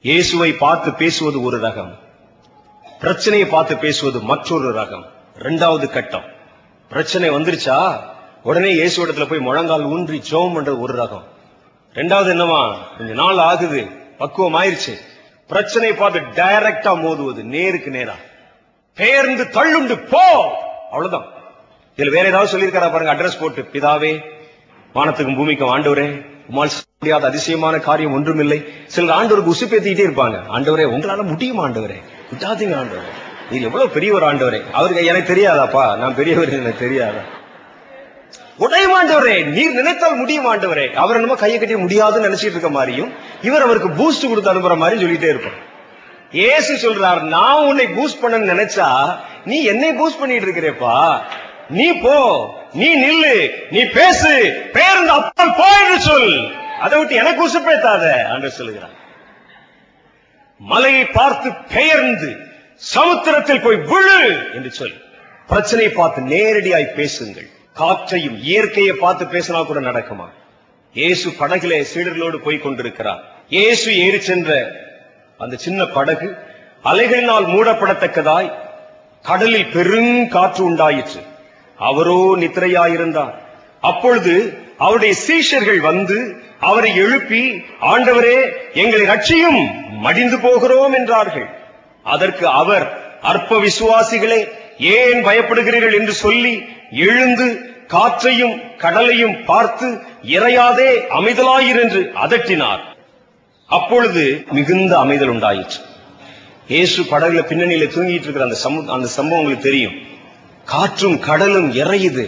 இயேசுவை பார்த்து பேசுவது ஒரு ரகம். பிரச்சனையை பார்த்து பேசுவது மற்றொரு ரகம். இரண்டாவது கட்டம். பிரச்சனை வந்துருச்சா? உடனே இயேசு இடத்துல போய் முழங்கால் ஊன்றி ஜோம் பண்றது ஒரு ரகம். ரெண்டாவது என்னவா? கொஞ்ச நாள் ஆகுது. பக்குவம் ஆயிருச்சு. பிரச்சனை பார்த்து டைரக்டா மோதுவது. நேருக்கு நேரா. பெயர்ந்து தள்ளுண்டு போ! அவ்வளவுதான். இதுல வேற ஏதாவது சொல்லியிருக்காரா பாருங்க? அட்ரஸ் போட்டு பிதாவே வானத்துக்கும் பூமிக்கும் ஆண்டவரே உமால் செய்ய முடியாத அதிசயமான காரியம் ஒன்றுமில்லை. சிலர் ஆண்டவருக்கு உசுப்பேத்திக்கிட்டே இருப்பாங்க. ஆண்டவரே உங்களால முடியும் ஆண்டவரே? விட்டாதீங்க ஆண்டவரே. நீ எவ்வளவு பெரியவர் ஆண்டவரே. அவருக்கு எனக்கு தெரியாதாப்பா. நான் பெரியவர் எனக்கு தெரியாதா? உடையமாண்டவரே நீர் நினைத்தால் முடியும் ஆண்டவரே. அவர் என்னமோ கையை கட்டி முடியாதுன்னு நினைச்சிட்டு இருக்க மாதிரியும் இவர் அவருக்கு பூஸ்ட் கொடுத்து அனுப்புற மாதிரி சொல்லிட்டே இருப்பார். ஏசு சொல்றார் நான் உன்னை பூஸ்ட் பண்ண நினைச்சா நீ என்னை பூஸ்ட் பண்ணிட்டு இருக்கிறேப்பா. நீ போ. நீ நில்லு. நீ பேசு. பேருந்து அப்பால் போ என்று சொல். அதை விட்டு எனக்கு உசுப்பேத்தாத. அன்று சொல்லுகிறான் மலையை பார்த்து பெயர்ந்து சமுத்திரத்தில் போய் விழு என்று சொல் பிரச்சனையை பார்த்து நேரடியாய் பேசுங்கள். காற்றையும் இயற்கையை பார்த்து பேசினா கூட நடக்குமா? இயேசு படகுல சீடர்களோடு போய் கொண்டிருக்கிறார். இயேசு ஏறி சென்ற அந்த சின்ன படகு அலைகளினால் மூடப்படத்தக்கதாய் கடலில் பெரும் காற்று உண்டாயிற்று. அவரோ நித்திரையாயிருந்தார். அப்பொழுது அவருடைய சீஷர்கள் வந்து அவரை எழுப்பி ஆண்டவரே எங்களை ரட்சியும் மடிந்து போகிறோம் என்றார்கள். அதற்கு அவர் அற்ப விசுவாசிகளே ஏன் பயப்படுகிறீர்கள் என்று சொல்லி எழுந்து காற்றையும் கடலையும் பார்த்து இறையாதே அமைதலாயிரு என்று அதட்டினார். அப்பொழுது மிகுந்த அமைதல் உண்டாயிற்று. இயேசு படகுல பின்னணியில தூங்கிட்டு இருக்கிற அந்த அந்த சம்பவம் உங்களுக்கு தெரியும். காற்றும் கடலும் இறையுது.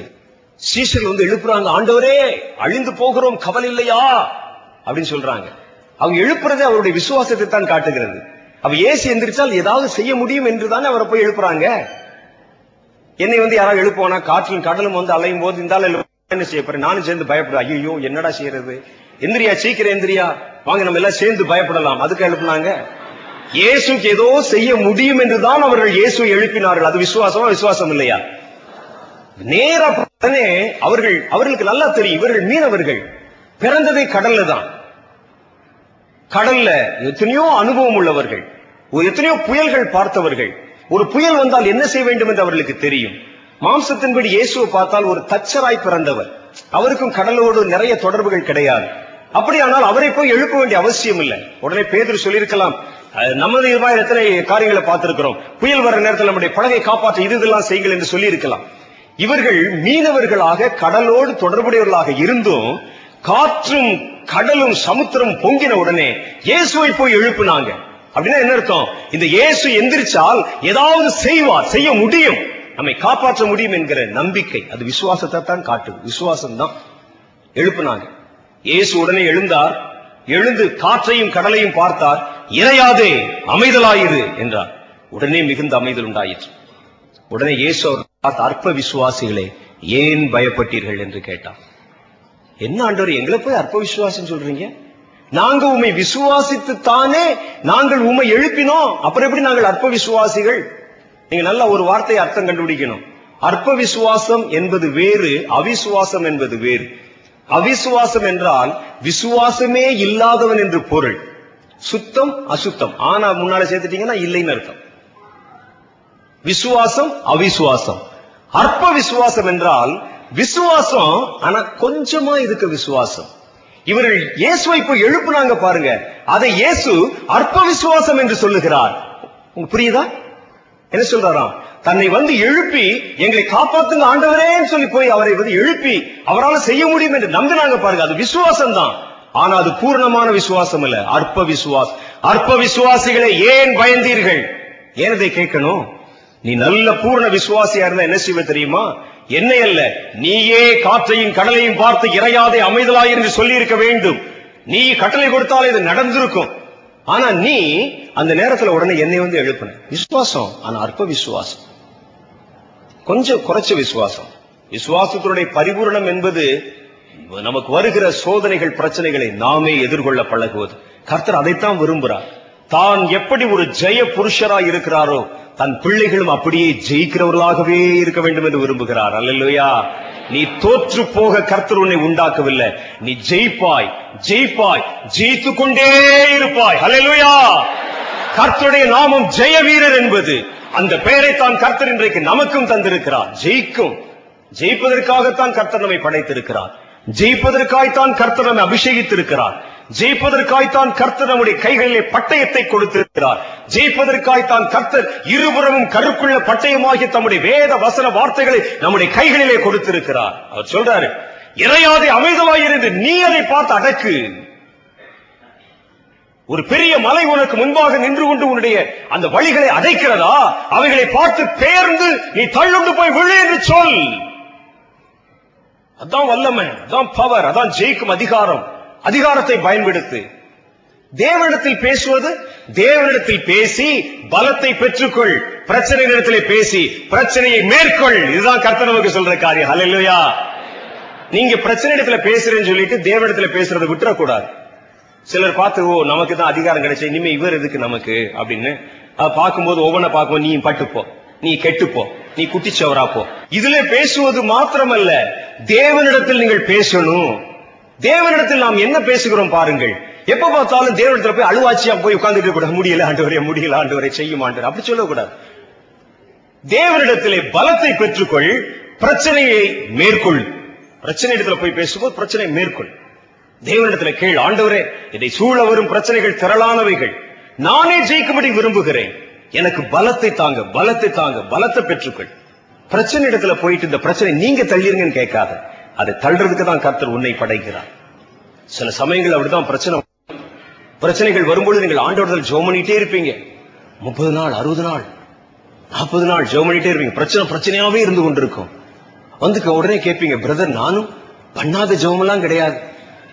சீசர்கள் வந்து எழுப்புறாங்க ஆண்டவரே அழிந்து போகிறோம் கவலை இல்லையா அப்படின்னு சொல்றாங்க. அவங்க எழுப்புறதே அவருடைய விசுவாசத்தை தான் காட்டுகிறது. அப்ப ஏசி எந்திரிச்சால் ஏதாவது செய்ய முடியும் என்று தானே அவரை போய் எழுப்புறாங்க? என்னை வந்து யாராவது எழுப்புவானா? காற்றிலும் கடலும் வந்து அலையும் போது இந்த என்ன செய்ய போறேன் நானும் சேர்ந்து பயப்பட ஐயோ என்னடா செய்யறது? எந்திரியா சீக்கிரம் எந்திரியா. வாங்க நம்ம எல்லாம் சேர்ந்து பயப்படலாம். அதுக்கு எழுப்புனாங்க. இயேசுக்கு ஏதோ செய்ய முடியும் என்றுதான் அவர்கள் இயேசுவை எழுப்பினார்கள். அது விசுவாசமா விசுவாசம் இல்லையா? நேரா அவர்கள் அவர்களுக்கு நல்லா தெரியும். இவர்கள் மீனவர்கள். பிறந்ததே கடல்ல தான். கடல்ல எத்தனையோ அனுபவம் உள்ளவர்கள் ஒரு எத்தனையோ புயல்கள் பார்த்தவர்கள். ஒரு புயல் வந்தால் என்ன செய்ய வேண்டும் என்று அவர்களுக்கு தெரியும். மாம்சத்தின்படி இயேசுவை பார்த்தால் ஒரு தச்சராய் பிறந்தவர். அவருக்கும் கடலோடு நிறைய தொடர்புகள் கிடையாது. அப்படியானால் அவரை போய் எழுப்ப வேண்டிய அவசியம் இல்லை. உடனே பேதர் சொல்லியிருக்கலாம் நமது இதுமாதிரி எத்தனை காரியங்களை பார்த்திருக்கிறோம். புயல் வர நேரத்தில் நம்முடைய படகை காப்பாற்ற இது இதெல்லாம் செய்யுங்கள் என்று சொல்லியிருக்கலாம். இவர்கள் மீனவர்களாக கடலோடு தொடர்புடையவர்களாக இருந்தும் காற்றும் கடலும் சமுத்திரம் பொங்கின உடனே இயேசுவை போய் எழுப்புனாங்க. அப்படின்னா என்ன அர்த்தம்? இந்த இயேசு எந்திரிச்சால் ஏதாவது செய்வார் செய்ய முடியும். நம்மை காப்பாற்ற முடியும் என்கிற நம்பிக்கை. அது விசுவாசத்தை தான் காட்டுது விசுவாசம் தான் எழுப்புனாங்க. இயேசு உடனே எழுந்தார். எழுந்து காற்றையும் கடலையும் பார்த்தார். இறையாதே அமைதலாயிரு என்றார். உடனே மிகுந்த அமைதல் உண்டாயிற்று. உடனே இயேசு அவர் அற்ப விசுவாசிகளே ஏன் பயப்பட்டீர்கள் என்று கேட்டார். என்ன ஆண்டவர் எங்களை போய் அற்ப விசுவாசம் சொல்றீங்க? நாங்க உண்மை விசுவாசித்து தானே நாங்கள் உம்மை எழுப்பினோம். அப்புறம் எப்படி நாங்கள் அற்ப விசுவாசிகள் நீங்க நல்ல ஒரு வார்த்தையை அர்த்தம் கண்டுபிடிக்கணும். அற்ப விசுவாசம் என்பது வேறு அவிசுவாசம் என்பது வேறு. அவிசுவாசம் என்றால் விசுவாசமே இல்லாதவன் என்று பொருள். சுத்தம் அசுத்தம். ஆனா முன்னால சேர்த்துட்டீங்கன்னா இல்லைன்னு அர்த்தம். விசுவாசம் அவிசுவாசம். அற்ப விசுவாசம் என்றால் விசுவாசம் ஆனா கொஞ்சமா இருக்க விசுவாசம். இவர்கள் இயேசுவை போய் எழுப்புனாங்க பாருங்க. அதை இயேசு அற்ப விசுவாசம் என்று சொல்லுகிறார். புரியுதா? என்ன சொல்றாராம்? தன்னை வந்து எழுப்பி எங்களை காப்பாத்துங்க ஆண்டவரேன்னு சொல்லி போய் அவரை வந்து எழுப்பி அவரால் செய்ய முடியும் என்று நம்பினாங்க பாருங்க. அது விசுவாசம் தான் ஆனா அது பூர்ணமான விசுவாசம் இல்ல. அற்ப விசுவாசம் அற்ப விசுவாசிகளை ஏன் பயந்தீர்கள்? ஏன் இதை கேட்கணும்? நீ நல்ல பூர்ண விசுவாசியா இருந்தா என்ன செய்வ தெரியுமா? என்னை அல்ல நீயே காற்றையும் கடலையும் பார்த்து இறையாதே அமைதலாய் என்று சொல்லி இருக்க வேண்டும். நீ கட்டளை கொடுத்தால் இது நடந்திருக்கும். ஆனா நீ அந்த நேரத்துல உடனே என்னை வந்து எழுப்பின. விசுவாசம் ஆனா அற்ப விசுவாசம். கொஞ்சம் குறைச்ச விசுவாசம். விசுவாசத்தினுடைய பரிபூரணம் என்பது நமக்கு வருகிற சோதனைகள் பிரச்சனைகளை நாமே எதிர்கொள்ள பழகுவது. கர்த்தர் அதைத்தான் விரும்புகிறார் தான் எப்படி ஒரு ஜெய புருஷராய் இருக்கிறாரோ தன் பிள்ளைகளும் அப்படியே ஜெயிக்கிறவர்களாகவே இருக்க வேண்டும் என்று விரும்புகிறார். அல்லையா நீ தோற்று போக கர்த்தர் உன்னை உண்டாக்கவில்லை. நீ ஜெயிப்பாய் ஜெயிப்பாய் ஜெயித்து கொண்டே இருப்பாய். அல்லையா கர்த்தருடைய நாமம் ஜெய வீரர் என்பது அந்த பெயரை தான் கர்த்தர் இன்றைக்கு நமக்கும் தந்திருக்கிறார். ஜெயிக்கும் ஜெயிப்பதற்காகத்தான் கர்த்தர் நம்மை படைத்திருக்கிறார். ஜெயிப்பதற்காய்த்தான் கர்த்தர் நம்மை அபிஷேகித்திருக்கிறார். ஜெயிப்பதற்காய்த்தான் கர்த்தர் நம்முடைய கைகளிலே பட்டயத்தை கொடுத்திருக்கிறார். ஜெயிப்பதற்காய்த்தான் கர்த்தர் இருபுறமும் கருக்குள்ள பட்டயமாகி தம்முடைய வேத வசன வார்த்தைகளை நம்முடைய கைகளிலே கொடுத்திருக்கிறார். அவர் சொல்றாரு இறையாதை அமைதலாயிருந்து நீ அதை பார்த்து அடக்கு. ஒரு பெரிய மலை உனக்கு முன்பாக நின்று கொண்டு உன்னுடைய அந்த வழிகளை அடைக்கிறதா? அவைகளை பார்த்து பெயர்ந்து நீ தள்ளுண்டு போய் விழு என்று சொல். அதான் வல்லமை அதான் பவர் அதான் ஜெயிக்கும் அதிகாரம். அதிகாரத்தை பயன்படுத்து. தேவனிடத்தில் பேசுவது தேவனிடத்தில் பேசி பலத்தை பெற்றுக்கொள். பிரச்சனை இடத்திலே பேசி பிரச்சனையை மேற்கொள். இதுதான் கர்த்தர் நமக்கு சொல்ற காரியம். ஹalleluya நீங்க பிரச்சனை இடத்துல பேசுறேன்னு சொல்லிட்டு தேவனிடத்துல பேசுறதை விட்டுறக்கூடாது. சிலர் பார்த்து ஓ நமக்கு தான் அதிகாரம் கிடைச்சா இனிமே இவர் எதுக்கு நமக்கு? அப்படின்னு. அதை பார்க்கும்போது ஒவ்வொன்ன பார்க்கும் நீ பட்டுப்போ. நீ கெட்டுப்போ. நீ குட்டிச்சவரா போ. இதுல பேசுவது மாத்திரமல்ல தேவனிடத்தில் நீங்கள் பேசணும். தேவனிடத்தில் நாம் என்ன பேசுகிறோம் பாருங்கள். எப்ப பார்த்தாலும் தேவனிடத்துல போய் அழுவாச்சியா போய் உட்கார்ந்துட்டு கூட முடியல ஆண்டவரே முடியல ஆண்டவரே செய்யும் ஆண்டு அப்படி சொல்லக்கூடாது. தேவனிடத்திலே பலத்தை பெற்றுக்கொள் பிரச்சனையை மேற்கொள். பிரச்சனை இடத்துல போய் பேசும்போது பிரச்சனை மேற்கொள். தேவனிடத்துல கீழ் ஆண்டவரே இதை சூழ வரும் பிரச்சனைகள் திரளானவைகள். நானே ஜெயிக்கும்படி விரும்புகிறேன். எனக்கு பலத்தை தாங்க பலத்தை தாங்க பலத்தை பெற்றுக்கொள். பிரச்சனை இடத்துல போயிட்டு இந்த பிரச்சனை நீங்க தள்ளிருங்கன்னு கேட்காத. அதை தள்ளுறதுக்கு தான் கர்த்தர் உன்னை படைக்கிறார். சில சமயங்கள் அப்படிதான் பிரச்சனை பிரச்சனைகள் வரும்பொழுது நீங்கள் ஆண்டோடத்தில் ஜோம் பண்ணிட்டே இருப்பீங்க. முப்பது நாள் அறுபது நாள் நாற்பது நாள் ஜோம் பண்ணிட்டே இருப்பீங்க. பிரச்சனை பிரச்சனையாவே இருந்து கொண்டிருக்கும். வந்து உடனே கேட்பீங்க பிரதர் நானும் பண்ணாத ஜெபமெல்லாம் கிடையாது.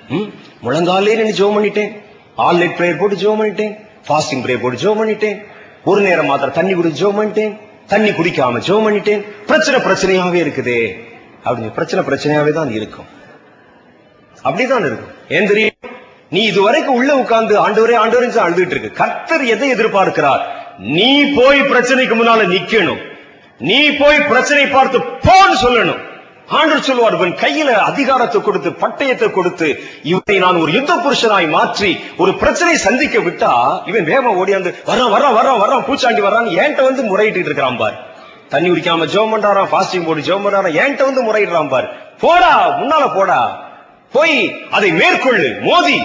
ம், முழங்காலே நின்று ஜோம் பண்ணிட்டேன் ஆல் நைட் பிரேயர் போட்டு ஜோம் பண்ணிட்டேன் ஃபாஸ்டிங் ப்ரேயர் போட்டு ஜோம் பண்ணிட்டேன் ஒரு நேரம் மாத்திரம் தண்ணி குடிச்சு ஜோம் பண்ணிட்டேன் தண்ணி குடிக்காம ஜோம் பண்ணிட்டேன் பிரச்சனை பிரச்சனையாவே இருக்குதே. அப்படி பிரச்சனை பிரச்சனையாவே தான் இருக்கும். அப்படிதான் இருக்கும். ஏன் தெரியும்? நீ இதுவரைக்கும் உள்ள உட்கார்ந்து ஆண்டவரே ஆண்டவரே அழுதுட்டு இருக்கு கர்த்தர் எதை எதிர்பார்க்கிறார்? நீ போய் பிரச்சனைக்கு முன்னால நிக்கணும். நீ போய் பிரச்சனை பார்த்து போன்னு சொல்லணும். ஆண்டவர் சொல்லுவார் இவன் கையில அதிகாரத்தை கொடுத்து பட்டயத்தை கொடுத்து இவனை நான் ஒரு யுத்த புருஷனாய் மாற்றி ஒரு பிரச்சனை சந்திக்க விட்டா இவன் வேகம் ஓடியாந்து வரான் வரான் வரான் வரான் பூச்சாண்டி வரான் ஏன்ட்ட வந்து முறையிட்டு இருக்கிறான் பாரு. தண்ணி குடிக்காம ஜோம் பண்றாராம் பாஸ்டிங் போட்டு ஜோம் பண்றாராம் என்கிட்ட வந்து முறையிடுறான் பார். போடா முன்னால போடா. போய் அதை மேற்கொள்ளு மோதி.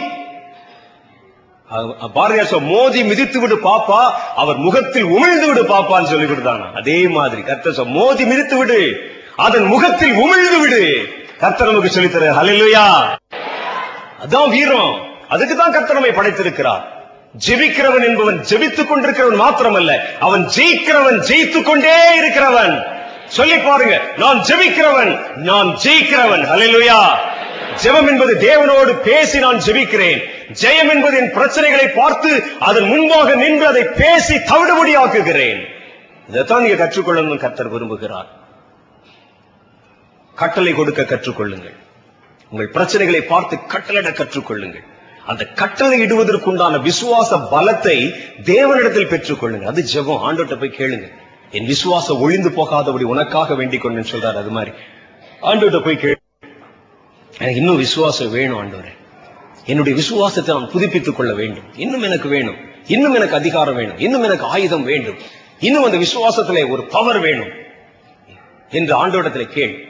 பாரதியார் மோதி மிதித்து விடு பாப்பா அவர் முகத்தில் உமிழ்ந்து விடு பாப்பான்னு சொல்லி கொடுத்தாங்க. அதே மாதிரி கர்த்தர் மோதி மிதித்து விடு அதன் முகத்தில் உமிழ்ந்து விடு. கர்த்தர் நமக்கு சொல்லித்தர ஹலிலுயா அதான் வீரம். அதுக்கு தான் கர்த்தர் நம்மை படைத்திருக்கிறார். ஜெபிக்கிறவன் என்பவன் ஜெபித்துக் கொண்டிருக்கிறவன் மாத்திரமல்ல அவன் ஜெயிக்கிறவன் ஜெயித்துக் கொண்டே இருக்கிறவன். சொல்லி பாருங்க நான் ஜெபிக்கிறவன் நான் ஜெயிக்கிறவன். அலையிலுயா ஜெபம் என்பது தேவனோடு பேசி நான் ஜெபிக்கிறேன். ஜெயம் என்பது என் பிரச்சனைகளை பார்த்து அதன் முன்பாக நின்று அதை பேசி தவிடுபடியாக்குகிறேன் இதைத்தான் நீங்க கற்றுக்கொள்ளணும் கத்தர் விரும்புகிறார். கட்டளை கொடுக்க கற்றுக்கொள்ளுங்கள். உங்கள் பிரச்சனைகளை பார்த்து கட்டளையிட கற்றுக்கொள்ளுங்கள். அந்த கட்டளை இடுவதற்குண்டான விசுவாச பலத்தை தேவனிடத்தில் பெற்றுக்கொள்ளுங்க அது ஜெபம். ஆண்டோட்ட போய் கேளுங்க. என் விசுவாசம் ஒளிந்து போகாதபடி உனக்காக வேண்டிக் கொண்டேன்னு சொல்றாரு. அது மாதிரி. ஆண்டோட்ட போய் கேளு. எனக்கு இன்னும் விசுவாசம் வேணும் ஆண்டோரே என்னுடைய விசுவாசத்தை நான் புதுப்பித்துக் கொள்ள வேண்டும். இன்னும் எனக்கு வேணும். இன்னும் எனக்கு அதிகாரம் வேணும். இன்னும் எனக்கு ஆயுதம் வேண்டும். இன்னும் அந்த விசுவாசத்திலே ஒரு பவர் வேணும். என்று ஆண்டோட்டத்திலே கேள்.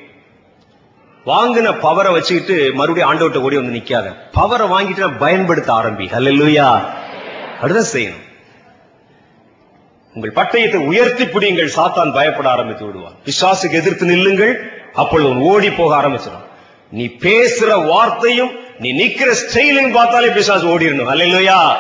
வாங்கின பவரை வச்சுக்கிட்டு மறுபடியும் ஆண்டவர்ட்ட ஓடி வந்து நிக்காத. பவரை வாங்கிட்டு நான் பயன்படுத்த ஆரம்பி. அல்லேலூயா அப்படிதான் செய்யணும். உங்கள் பட்டயத்தை உயர்த்தி பிடிங்கள் சாத்தான் பயப்பட ஆரம்பித்து விடுவான். பிசாசுக்கு எதிர்த்து நில்லுங்கள். அப்பொழுது ஓடி போக ஆரம்பிச்சிடும். நீ பேசுற வார்த்தையும் நீ நிக்கிற ஸ்டைலையும் பார்த்தாலே பிசாசு ஓடிடணும். அல்லையா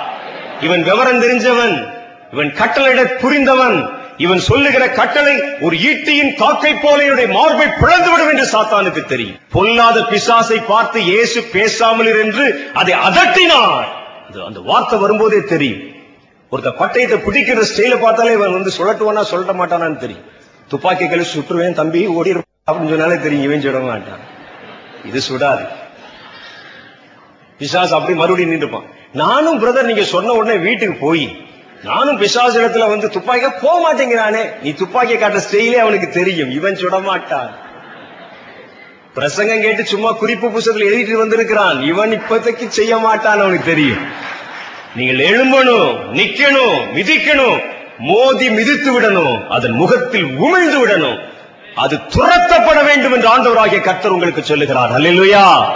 இவன் விவரம் தெரிஞ்சவன். இவன் கட்டளையிட புரிந்தவன். இவன் சொல்லுகிற கட்டளை ஒரு ஈட்டியின் காக்கை போல என்னுடைய மார்பை பிளந்துவிடும் என்று சாத்தானுக்கு தெரியும். பொல்லாத பிசாசை பார்த்து இயேசு பேசாமல் இரு என்று அதை அதட்டினார். அந்த வார்த்தை வரும்போதே தெரியும். ஒருத்த பட்டயத்தை பிடிக்கிற ஸ்டைல பார்த்தாலே இவன் வந்து சொல்லட்டுவானா சொல்ல மாட்டானான்னு தெரியும். துப்பாக்கி கழி சுற்றுவேன் தம்பி ஓடி அப்படின்னு சொன்னாலே தெரியும் இவன் சுட மாட்டான். இது சுடாது. பிசாசு அப்படி மறுபடியும் நின்றுப்பான். நானும் பிரதர் நீங்க சொன்ன உடனே வீட்டுக்கு போய் நானும் பிசாசு வந்து துப்பாக்கி போக மாட்டேங்கிறானே. நீ துப்பாக்கிய காட்ட ஸ்டெயிலே அவனுக்கு தெரியும். இவன் சுடமாட்டான் பிரசங்கம் கேட்டு சும்மா குறிப்பு புத்தகத்தில் எழுதிட்டு வந்திருக்கிறான். இவன் இப்பதைக்கு செய்ய மாட்டான் அவனுக்கு தெரியும். நீங்கள் எழும்பணும் நிக்கணும் மிதிக்கணும் மோதி மிதித்து விடணும் அதன் முகத்தில் உமிழ்ந்து விடணும். அது துரத்தப்பட வேண்டும் என்று ஆண்டவராகிய கர்த்தர் உங்களுக்கு சொல்லுகிறார். அல்லா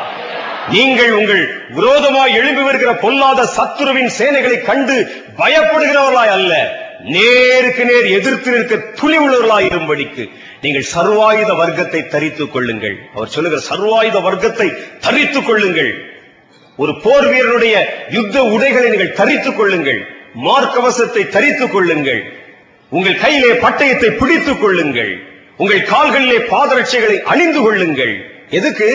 நீங்கள் உங்கள் விரோதமாய் எழும்பி வருகிற பொல்லாத சத்துருவின் சேனைகளை கண்டு பயப்படுகிறவர்களாய் அல்ல. நேருக்கு நேர் எதிர்த்து நிற்க துளி உள்ளவர்களாய் இரும்படிக்கு நீங்கள் சர்வாயுத வர்க்கத்தை தரித்துக் கொள்ளுங்கள். அவர் சொல்லுகிற சர்வாயுத வர்க்கத்தை தரித்துக் கொள்ளுங்கள். ஒரு போர் வீரனுடைய யுத்த உடைகளை நீங்கள் தரித்துக் கொள்ளுங்கள். மார்க்கவசத்தை தரித்துக் கொள்ளுங்கள். உங்கள் கையிலே பட்டயத்தை பிடித்துக் கொள்ளுங்கள். உங்கள் கால்களிலே பாதரட்சைகளை அணிந்து கொள்ளுங்கள். எதுக்கு?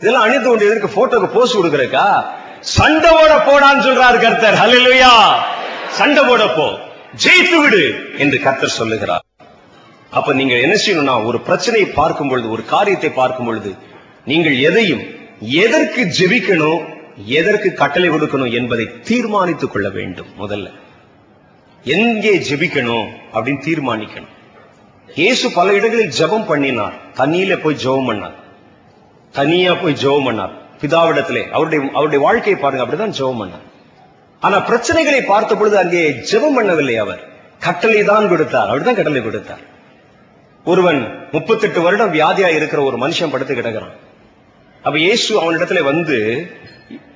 இதெல்லாம் அணிந்து கொண்டு எதற்கு? போட்டோக்கு போஸ் கொடுக்கறக்கா சண்டை போட போடான்னு சொல்றாரு கர்த்தர். ஹalleluya சண்டை போடப்போ. ஜெயித்து விடு என்று கர்த்தர் சொல்லுகிறார். அப்ப நீங்க என்ன செய்யணும்னா ஒரு பிரச்சனையை பார்க்கும் பொழுது ஒரு காரியத்தை பார்க்கும் பொழுது நீங்கள் எதையும் எதற்கு ஜெபிக்கணும் எதற்கு கட்டளை கொடுக்கணும் என்பதை தீர்மானித்துக் கொள்ள வேண்டும் முதல்ல. எங்கே ஜெபிக்கணும் அப்படின்னு தீர்மானிக்கணும். இயேசு பல இடங்களில் ஜெபம் பண்ணினார். தண்ணியில போய் ஜெபம் பண்ணார். தனியா போய் ஜெபம் பண்ணார். பிதாவிடத்திலே அவருடைய அவருடைய வாழ்க்கையை பாருங்க அப்படிதான் ஜெபம் பண்ணார். ஆனா பிரச்சனைகளை பார்த்த பொழுது அங்கே ஜெபம் பண்ணவில்லை அவர். கட்டளை தான் கொடுத்தார். அப்படிதான் கட்டளை கொடுத்தார். ஒருவன் முப்பத்தெட்டு வருடம் வியாதியா இருக்கிற ஒரு மனுஷன் படுத்து கிடக்கிறான். அப்ப இயேசு அவனிடத்துல வந்து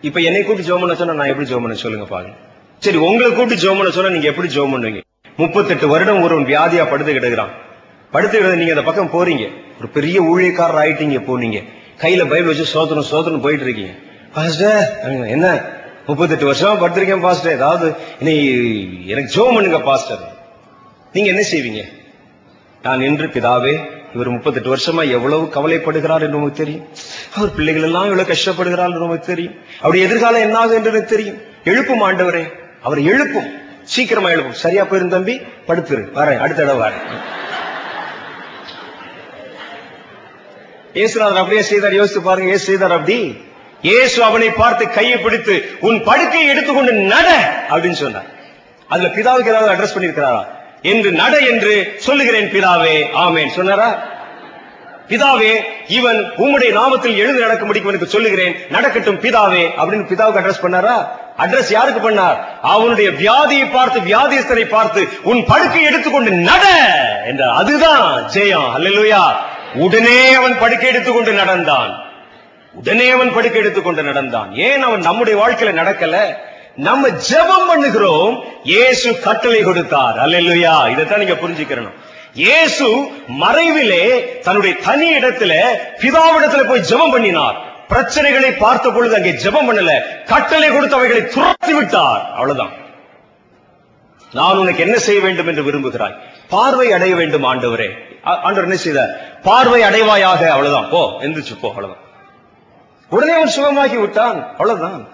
இப்ப என்னை கூப்பிட்டு ஜோம் பண்ண சொன்னா நான் எப்படி ஜோம் பண்ண சொல்லுங்க பாருங்க. சரி உங்களை கூப்பிட்டு ஜோம் பண்ண சொன்னா நீங்க எப்படி ஜெபம் பண்ணுவீங்க? முப்பத்தெட்டு வருடம் ஒருவன் வியாதியா படுத்து கிடக்குறான். படுத்து கிடந்து நீங்க அந்த பக்கம் போறீங்க. ஒரு பெரிய ஊழியக்காரர் ஆயிட்டீங்க போனீங்க. கையில பைபிள் வச்சு சோதனை சோதனை போயிட்டு இருக்கீங்க. என்ன முப்பத்தெட்டு வருஷமா படுத்திருக்கேன் பாஸ்டர் ஏதாவது நீ எனக்கு ஜோம் பண்ணுங்க பாஸ்டர் நீங்க என்ன செய்வீங்க? நான் நின்று பிதாவே இவர் முப்பத்தெட்டு வருஷமா எவ்வளவு கவலைப்படுகிறார் என்று உங்களுக்கு தெரியும். அவர் பிள்ளைகள் எல்லாம் எவ்வளவு கஷ்டப்படுகிறார் என்று உங்களுக்கு தெரியும். அவருடைய எதிர்காலம் என்னாகும் என்று எனக்கு தெரியும். எழுப்பும் ஆண்டவரே. அவர் எழுப்பும். சீக்கிரமா எழுப்பும். சரியா போயிரும் தம்பி? படுத்துரு. வரேன். அடுத்த இடம் வரேன். இயேசுநாதர் அப்படியே செய்தார். யோசித்து பாருங்க. ஏசு செய்தார் அப்படி. இயேசு அவனை பார்த்து கையை பிடித்து உன் படுக்கையை எடுத்துக்கொண்டு நட! அப்படின்னு சொன்னார். அதுல பிதாவுக்கு ஏதாவது அட்ரஸ் பண்ணிருக்கிறாரா என்று நட என்று சொல்லுகிறேன் பிதாவே. ஆமேன். சொன்னாரா? பிதாவே இவன் உம்முடைய நாமத்தில் எழுந்து நடக்கும்படிக்கு எனக்கு சொல்லுகிறேன் நடக்கட்டும் பிதாவே. அப்படின்னு பிதாவுக்கு அட்ரஸ் பண்ணாரா? அட்ரஸ் யாருக்கு பண்ணார்? அவனுடைய வியாதியை பார்த்து வியாதியஸ்தனை பார்த்து உன் படுக்கை எடுத்துக்கொண்டு நட! என்றார். அதுதான் ஜெயம். அல்லேலூயா. உடனே அவன் படுக்கை எடுத்துக்கொண்டு நடந்தான். உடனே அவன் படுக்கை எடுத்துக்கொண்டு நடந்தான். ஏன் அவன் நம்முடைய வாழ்க்கையில நடக்கல? நம்ம ஜெபம் பண்ணுகிறோம். இயேசு கட்டளை கொடுத்தார். அல்லா இதைத்தான் நீங்க புரிஞ்சுக்கிறணும். இயேசு மறைவிலே தன்னுடைய தனி இடத்துல பிதாவிடத்துல போய் ஜெபம் பண்ணினார். பிரச்சனைகளை பார்த்த பொழுது அங்கே ஜெபம் பண்ணல. கட்டளை கொடுத்தவைகளை துரத்தி விட்டார். அவ்வளவுதான். நான் உனக்கு என்ன செய்ய வேண்டும் என்று விரும்புகிறாய்? பார்வை அடைய வேண்டும் ஆண்டவரே. ஆண்டவர் என்ன செய்தார்? பார்வை அடைவாயாக. அவ்வளவுதான். போ எந்திரிச்சு போ. அவ்வளவுதான். உடனே அவன் சுகமாகி விட்டான். அவ்வளவுதான்.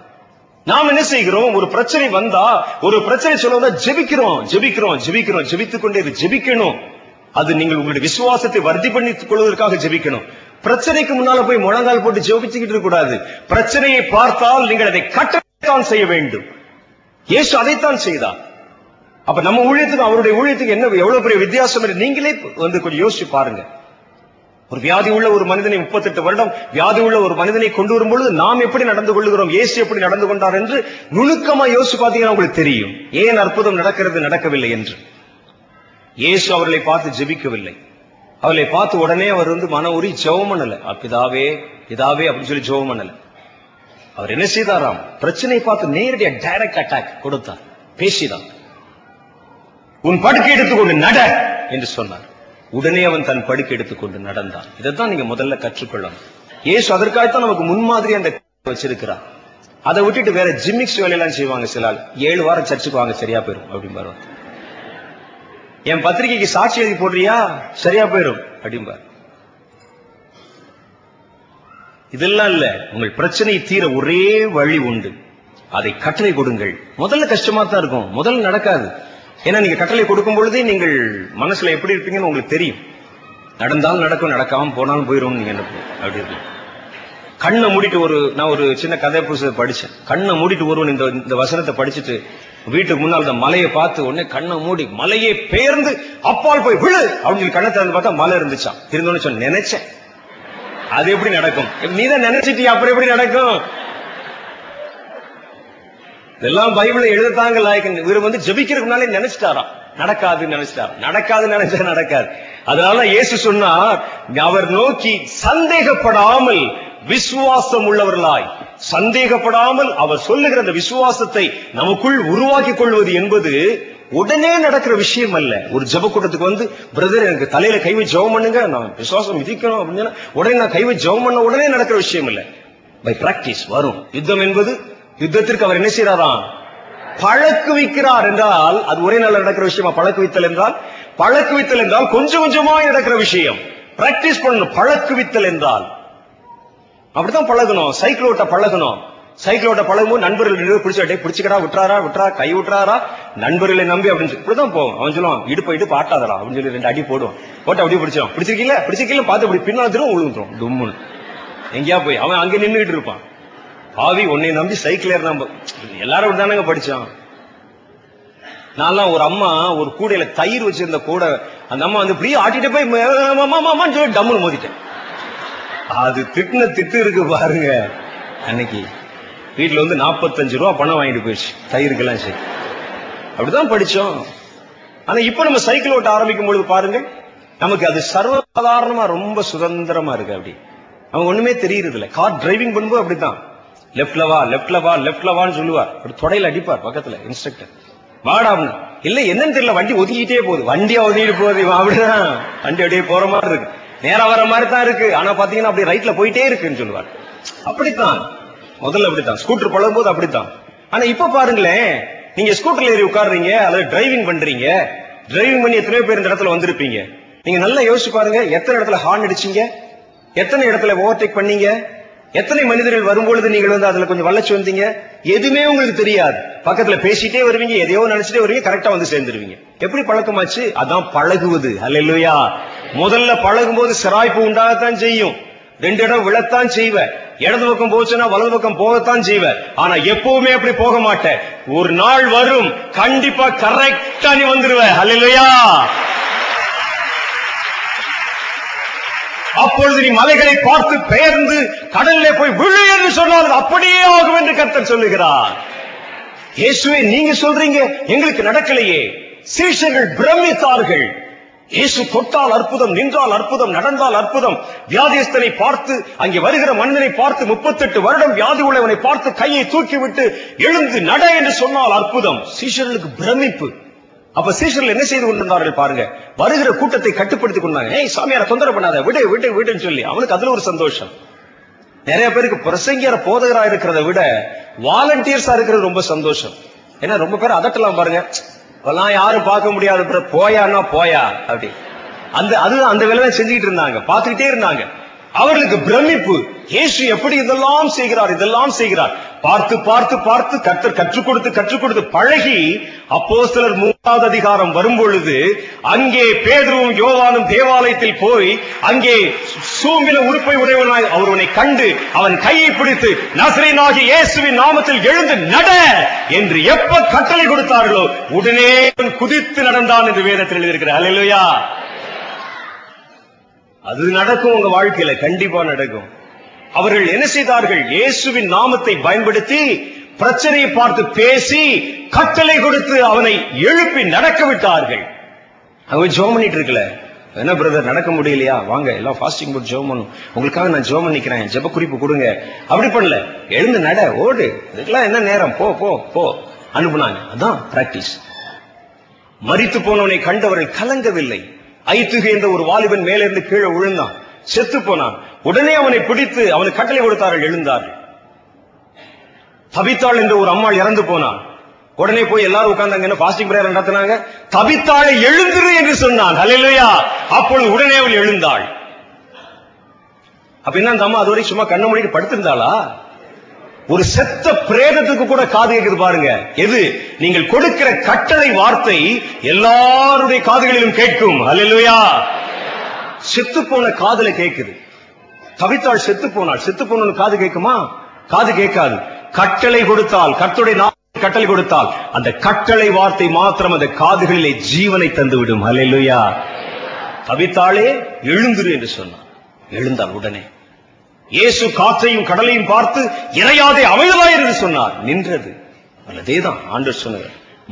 நாம் என்ன செய்கிறோம்? ஒரு பிரச்சனை வந்தா ஒரு பிரச்சனை சொல்லுவதா ஜெபிக்கிறோம். ஜெபிக்கிறோம் ஜெபிக்கிறோம். ஜெபித்துக் கொண்டே ஜெபிக்கணும். அது நீங்கள் உங்களுடைய விசுவாசத்தை வர்த்தி பண்ணிக் கொள்வதற்காக ஜெபிக்கணும். பிரச்சனைக்கு முன்னால போய் முழங்கால் போட்டு ஜெபிச்சுக்கிட்டு கூடாது பிரச்சனையை பார்த்தால் நீங்கள் அதை கட்டத்தான் செய்ய வேண்டும். இயேசு அதைத்தான் செய்தார். அப்ப நம்ம ஊழியத்துக்கு அவருடைய ஊழியத்துக்கு என்ன எவ்வளவு பெரிய வித்தியாசம் நீங்களே வந்து கொஞ்சம் யோசிச்சு பாருங்க. ஒரு வியாதி உள்ள ஒரு மனிதனை 38 வருடம் வியாதி உள்ள ஒரு மனிதனை கொண்டு வரும் பொழுது நாம் எப்படி நடந்து கொள்கிறோம் இயேசு எப்படி நடந்து கொண்டார் என்று நுணுக்கமா யோசிச்சு பார்த்தீங்கன்னா உங்களுக்கு தெரியும். ஏன் அற்புதம் நடக்கிறது நடக்கவில்லை என்று. இயேசு அவர்களை பார்த்து ஜெபிக்கவில்லை. அவர்களை பார்த்து உடனே அவர் வந்து மன உரி ஜெவம் பண்ணல. "அ, பிதாவே பிதாவே அப்படின்னு சொல்லி ஜெவம் பண்ணல. அவர் என்ன செய்தாராம்? பிரச்சனை பார்த்து நேரடியா டைரக்ட் அட்டாக் கொடுத்தார். பேசினார். உன் படுக்கை எடுத்துக்கொண்டு நட என்று சொன்னார். உடனே அவன் தன் படுக்கை எடுத்துக்கொண்டு நடந்தான். இதைத்தான் நீங்க முதல்ல கற்றுக்கொள்ளணும். ஏசு அதற்காகத்தான் நமக்கு முன்மாதிரி அந்த வச்சிருக்கிறான். அதை விட்டுட்டு வேற ஜிம்மிக்ஸ் வேலையெல்லாம் செய்வாங்க சிலால் ஏழு வாரம் சர்ச்சுக்கு வாங்க சரியா போயிரும் அப்படிம்பாரு என் பத்திரிகைக்கு சாட்சி எழுதி போடுறியா? சரியா போயிரும் அப்படிம்பார். இதெல்லாம் இல்ல உங்கள் பிரச்சனை தீர ஒரே வழி உண்டு. அதை கட்டளை கொடுங்கள். முதல்ல கஷ்டமா தான் இருக்கும். முதல்ல நடக்காது. ஏன்னா நீங்க கட்டளை கொடுக்கும் பொழுதே நீங்கள் மனசுல எப்படி இருப்பீங்கன்னு உங்களுக்கு தெரியும். நடந்தாலும் நடக்கும் நடக்காம போனாலும் போயிரும் நீங்க என்ன அப்படி இருக்கு. கண்ணை மூடிட்டு ஒரு நான் ஒரு சின்ன கதை புஸ்தகம் படிச்சேன். கண்ணை மூடிட்டு ஒருவன் இந்த இந்த வசனத்தை படிச்சுட்டு வீட்டுக்கு முன்னால் இந்த மலையை பார்த்து உடனே கண்ணை மூடி மலையே பெயர்ந்து அப்பால் போய் விழு அப்படின்னு சொல்லி கண்ணை திறந்து பார்த்தா மலை இருந்துச்சான் இருந்தோன்னு சொன்ன நினைச்சேன். அது எப்படி நடக்கும்? நீதான் நினைச்சிட்டியா? அப்புறம் எப்படி நடக்கும்? இதெல்லாம் பைபிளை எழுதத்தாங்க லாயக்கன் இவர் வந்து ஜெபிக்கிறதுக்கு முன்னாலே நினைச்சிட்டாராம் நடக்காதுன்னு நினைச்சிட்டார்? நடக்காது நினைச்சா நடக்காது. அதனால இயேசு சொன்னார் அவர் நோக்கி சந்தேகப்படாமல் விசுவாசம் உள்ளவர்களாய். சந்தேகப்படாமல் அவர் சொல்லுகிற அந்த விசுவாசத்தை நமக்குள் உருவாக்கி கொள்வது என்பது உடனே நடக்கிற விஷயம் அல்ல. ஒரு ஜெப கூட்டத்துக்கு வந்து பிரதர் எனக்கு தலையில கை வச்சு ஜெபம் பண்ணுங்க நான் விசுவாசம் விதிக்கணும் அப்படின்னு உடனே நான் கை வச்சு ஜெபம் பண்ண உடனே நடக்கிற விஷயம் இல்ல பை பிராக்டிஸ் வரும். யுத்தம் என்பது யுத்தத்திற்கு அவர் என்ன செய்யறாராம் பழக்குவிக்கிறார் என்றால் அது ஒரே நாள் நடக்கிற விஷயமா? பழக்குவித்தல் என்றால்? பழக்குவித்தல் என்றால் கொஞ்சம் கொஞ்சமா நடக்கிற விஷயம். பிராக்டிஸ் பண்ணணும் பழக்குவித்தல் என்றால். அப்படித்தான் பழகணும். சைக்கிள் ஓட்ட பழகணும். சைக்கிள் ஓட்ட பழகும்போது நண்பர்கள் ரெண்டு பிடிச்சிக்கடா பிடிச்சு விட்டுறாரா விட்டுறா கை விட்டுறாரா நண்பர்களை நம்பி அப்படின்னு சொல்லி இப்படிதான் போவோம். அவன் சொல்லுவான் இடுப்பு இடுப்பு ஆட்டாதரா அப்படின்னு சொல்லி ரெண்டு அடி போடுவோம். போட்டு அப்படியே பிடிச்சிடும் பிடிச்சிருக்கீங்களா? பிடிச்சிருக்கீங்களா? பார்த்து அப்படி பின்னால் திரும்ப டும்முன்னு. எங்கேயா போய்? அவன் அங்கே நின்னுகிட்டு இருப்பான். ஆவி உன்னை நம்பி சைக்கிள் ஏற எல்லாரும் தானங்க படிச்சான் நான்லாம் ஒரு அம்மா ஒரு கூடையில தயிர் வச்சிருந்த கூடை அந்த அம்மா வந்து இப்படியே ஆட்டிட்டு போய் ம- மாமான்னு சொல்லி டம்முன்னு மோதிட்டேன். அது திட்டுன திட்டு இருக்கு பாருங்க. அன்னைக்கு வீட்டுல வந்து 45 ரூபா பணம் வாங்கிட்டு போயிடுச்சு தயிருக்கெல்லாம் சரி. அப்படிதான் படிச்சோம். ஆனா இப்ப நம்ம சைக்கிள் ஓட்ட ஆரம்பிக்கும் பொழுது பாருங்க நமக்கு அது சர்வசாதாரணமா ரொம்ப சுதந்திரமா இருக்கு அப்படி. அவங்க ஒண்ணுமே தெரியறது இல்ல கார் டிரைவிங் பண்ணும்போது அப்படித்தான். லெப்ட்ல வா லெப்ட்ல வா லெப்ட்ல வான்னு சொல்லுவார் அப்படி தொடையில அடிப்பார் பக்கத்துல இன்ஸ்ட்ரக்டர் வாடா இல்ல என்னன்னு தெரியல வண்டி ஒதுக்கிட்டே போகுது. வண்டியா ஒதுக்கிட்டு போகுது இவன் அப்படிதான். வண்டி அப்படியே போற மாதிரி இருக்கு. நேரா வர மாதிரி தான் இருக்கு. ஆனா பாத்தீங்கன்னா அப்படியே ரைட்ல போயிட்டே இருக்குன்னு சொல்லுவார். அப்படித்தான். முதல்ல அப்படித்தான். ஸ்கூட்டர் பழகும் போது அப்படித்தான். ஆனா இப்ப பாருங்களேன். நீங்க ஸ்கூட்டர்ல ஏறி உட்காடுறீங்க அல்லது டிரைவிங் பண்றீங்க. டிரைவிங் பண்ணி எத்தனையோ பேர் இந்த இடத்துல வந்திருப்பீங்க. நீங்க நல்லா யோசிச்சு பாருங்க எத்தனை இடத்துல ஹார்ன் அடிச்சீங்க? எத்தனை இடத்துல ஓவர்டேக் பண்ணீங்க? எத்தனை மனிதர்கள் வரும்பொழுது நீங்கள் வந்து அதுல கொஞ்சம் வளர்ச்சி வந்தீங்க? எதுவுமே உங்களுக்கு தெரியாது. பக்கத்துல பேசிட்டே வருவீங்க எதையோ நினைச்சிட்டே வருவீங்க கரெக்டா வந்து சேர்ந்துருவீங்க. எப்படி பழக்கமாச்சு? அதான் பழகுவது. அல்ல இல்லையா முதல்ல பழகும் போது சிராய்ப்பு உண்டாகத்தான் செய்யும். ரெண்டு இடம் விழத்தான் செய்வ. இடது பக்கம் போச்சுன்னா வலது பக்கம் போகத்தான் செய்வ. ஆனா எப்பவுமே அப்படி போக மாட்டேன் ஒரு நாள் வரும் கண்டிப்பா கரெக்டா நீ வந்துருவ. அல்லையா அப்பொழுது நீ மலைகளை பார்த்து பெயர்ந்து கடல்ல போய் விழு என்று சொன்னால் அப்படியே ஆகும் என்று கர்த்தர் சொல்லுகிறார். இயேசுவே நீங்க சொல்றீங்க எங்களுக்கு நடக்கலையே. சீஷர்கள் பிரமித்தார்கள். இயேசு தொட்டால் அற்புதம் நின்றால் அற்புதம் நடந்தால் அற்புதம். வியாதியஸ்தனை பார்த்து அங்கே வருகிற மனிதனை பார்த்து முப்பத்தெட்டு வருடம் வியாதி உள்ளவனை பார்த்து கையை தூக்கிவிட்டு எழுந்து நட என்று சொன்னால் அற்புதம். சீஷர்களுக்கு பிரமிப்பு. அப்ப சீஷர்கள் என்ன செய்து கொண்டிருந்தார்கள் பாருங்க. வருகிற கூட்டத்தை கட்டுப்படுத்திக் கொண்டாங்க. ஏய் சாமியார தொந்தரவு பண்ணாத. விடு விடு விடுன்னு சொல்லி. அவனுக்கு அதுல ஒரு சந்தோஷம். நிறைய பேருக்கு பிரசங்கியார போதகரா இருக்கிறத விட வாலண்டியர்ஸா இருக்கிறது ரொம்ப சந்தோஷம். ஏன்னா ரொம்ப பேர் அதட்டலாம் பாருங்க. அதெல்லாம் யாரும் பார்க்க முடியாது போயான்னா போயா அப்படி. அந்த அதுதான் அந்த வேலை தான் செஞ்சுக்கிட்டு இருந்தாங்க. பார்த்துக்கிட்டே இருந்தாங்க. அவர்களுக்கு பிரமிப்பு. இயேசு எப்படி இதெல்லாம் செய்கிறார் இதெல்லாம் செய்கிறார். பார்த்து பார்த்து பார்த்து கத்தர் கற்றுக் கொடுத்து கற்றுக் கொடுத்து பழகி அப்போ சிலர் மூன்றாவது அதிகாரம் வரும் பொழுது அங்கே பேதுருவும் யோவானும் தேவாலயத்தில் போய் அங்கே சூம்பில உறுப்பை உடையவனாய் அவனை கண்டு அவன் கையை பிடித்து நசரேனாகி இயேசுவின் நாமத்தில் எழுந்து நட என்று எப்ப கட்டளை கொடுத்தார்களோ உடனே அவன் குதித்து நடந்தான் என்று வேதத்தில் எழுதியிருக்கிறார் அல்லையா அது நடக்கும் உங்க வாழ்க்கையில கண்டிப்பா நடக்கும். அவர்கள் என்ன செய்தார்கள்? இயேசுவின் நாமத்தை பயன்படுத்தி பிரச்சனையை பார்த்து பேசி கட்டளை கொடுத்து அவனை எழுப்பி நடக்க விட்டார்கள். அவங்க ஜோம் பண்ணிட்டு இருக்கல. என்ன பிரதர் நடக்க முடியலையா? வாங்க எல்லாம் ஃபாஸ்டிங் போட்டு ஜோம் பண்ணும் உங்களுக்காக நான் ஜோம் பண்ணிக்கிறேன். ஜெப குறிப்பு கொடுங்க. அப்படி பண்ணல. எழுந்து நட ஓடு. இதுக்கெல்லாம் என்ன நேரம்? போ போ போ. அனுப்புனாங்க. அதான் பிராக்டிஸ் மறித்து போனவனை கண்டவர்கள் கலங்கவில்லை. ஐத்துகை என்ற ஒரு வாலிபன் மேலிருந்து கீழே விழுந்தான். செத்து போனான். உடனே அவனை பிடித்து அவனுக்கு கட்டளை கொடுத்தார்கள் எழுந்தார்கள். தவித்தாள் என்ற ஒரு அம்மாள் இறந்து போனான். உடனே போய் எல்லாரும் உட்கார்ந்தாங்க என்ன பாஸ்டிங் பிரேயர் நடத்தினாங்க? தவித்தாளை எழுந்துரு என்று சொன்னான். அல்லையா அப்பொழுது உடனே அவள் எழுந்தாள். அப்ப என்ன அந்த அம்மா அதுவரை சும்மா கண்ண மூடிட்டு படுத்திருந்தாளா? ஒரு செத்த பிரேதத்துக்கு கூட காது கேட்குது பாருங்க. எது? நீங்கள் கொடுக்கிற கட்டளை வார்த்தை எல்லாருடைய காதுகளிலும் கேட்கும். அல்லேலூயா செத்து போன காதுல கேக்குது. தவித்தாள் செத்து போனாள் செத்து போன காது கேட்குமா காது கேட்காது. கட்டளை கொடுத்தால் கர்த்தருடைய கட்டளை கொடுத்தால் அந்த கட்டளை வார்த்தை மாத்திரம் அந்த காதுகளிலே ஜீவனை தந்து விடும் அல்லேலூயா தவித்தாளே எழுந்துரு என்று சொன்னான். எழுந்தாள் உடனே. இயேசு காற்றையும் கடலையும் பார்த்து இறையாதே அமைதலாய் என்று சொன்னார். நின்றது. அல்லதேதான் ஆண்டு சொன்னது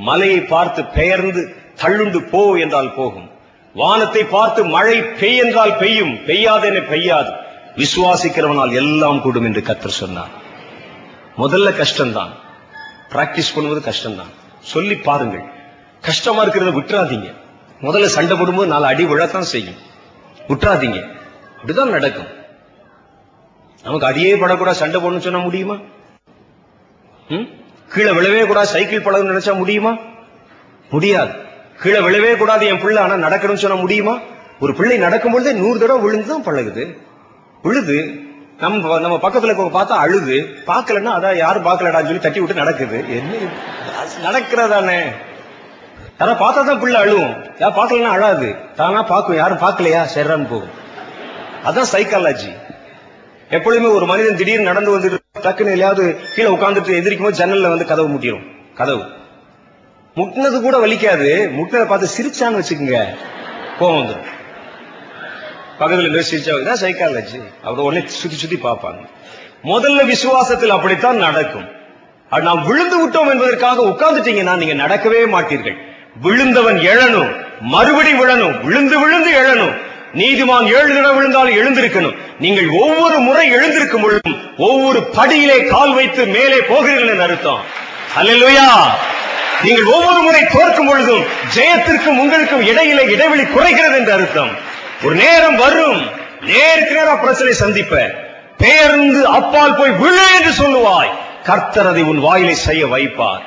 மலையை பார்த்து பெயர்ந்து தள்ளுண்டு போ என்றால் போகும். வானத்தை பார்த்து மழை பெய் என்றால் பெய்யும் பெய்யாதென பெய்யாது. விசுவாசிக்கிறவனால் எல்லாம் கூடும் என்று கத்தர் சொன்னார். முதல்ல கஷ்டம்தான். பிராக்டிஸ் பண்ணுவது கஷ்டம்தான். சொல்லி பாருங்கள். கஷ்டமா இருக்கிறத விட்டுறாதீங்க. முதல்ல சண்டை போடும்போது நாலு அடி விழத்தான் செய்யும். விட்டுறாதீங்க. இப்படிதான் நடக்கும். நமக்கு அடியே படக்கூடாது சண்டை போடணும்னு சொன்னா முடியுமா? கீழே விழவே கூடாது சைக்கிள் பழகணும்னு நினைச்சா முடியுமா? முடியாது. கீழே விழவே கூடாது என் பிள்ளை ஆனா நடக்கணும்னு சொன்ன முடியுமா? ஒரு பிள்ளை நடக்கும் பொழுதே நூறு தடவை விழுந்துதான் பழகுது. விழுது நம்ம நம்ம பக்கத்துல இருக்கவங்க பார்த்தா அழுது. பாக்கலன்னா அதான் யாரும் பாக்கலடா சொல்லி தட்டி விட்டு நடக்குது. என்ன நடக்கிறதானே? யாரா பார்த்தா தான் பிள்ளை அழுவும். யார் பார்க்கலன்னா அழாது. தானா பார்க்கும் யாரும் பார்க்கலையா? சரிறான்னு போகும். அதான் சைக்காலஜி எப்பொழுதுமே ஒரு மனிதன் திடீர்னு நடந்து வந்துட்டு டக்குன்னு எதையாவது கீழே உட்கார்ந்துட்டு எதிரிக்கும் போது ஜன்னல்ல வந்து கதவு முட்டிடும் கதவு. முட்டினது கூட வலிக்காது. முட்டினதை பார்த்து சிரிச்சான்னு வச்சுக்கோங்க. கோவம் வந்துடும் பக்கத்தில் இருந்து சிரிச்சா சைக்காலஜி அவர் உடனே சுத்தி சுத்தி பார்ப்பாங்க. முதல்ல விசுவாசத்தில் அப்படித்தான் நடக்கும். அது நாம் விழுந்து விட்டோம் என்பதற்காக உட்கார்ந்துட்டீங்கன்னா நீங்க நடக்கவே மாட்டீர்கள். விழுந்தவன் எழணும். மறுபடி விழணும். விழுந்து விழுந்து எழணும். நீதிமான் ஏழு தடவை விழுந்தாலும் எழுந்திருக்கணும். நீங்கள் ஒவ்வொரு முறை எழுந்திருக்கும் பொழுதும் ஒவ்வொரு படியிலே கால் வைத்து மேலே போகிறீர்கள் என்று அர்த்தம். அல்லேலூயா நீங்கள் ஒவ்வொரு முறை தோற்கும் பொழுதும் ஜெயத்திற்கும் உங்களுக்கும் இடையிலே இடைவெளி குறைகிறது என்று அர்த்தம். ஒரு நேரம் வரும் நேருக்கு நேரம் பிரச்சனை சந்திப்ப. பேருந்து அப்பால் போய் விழு என்று சொல்லுவாய். கர்த்தர் அதை உன் வாயிலை செய்ய வைப்பார்.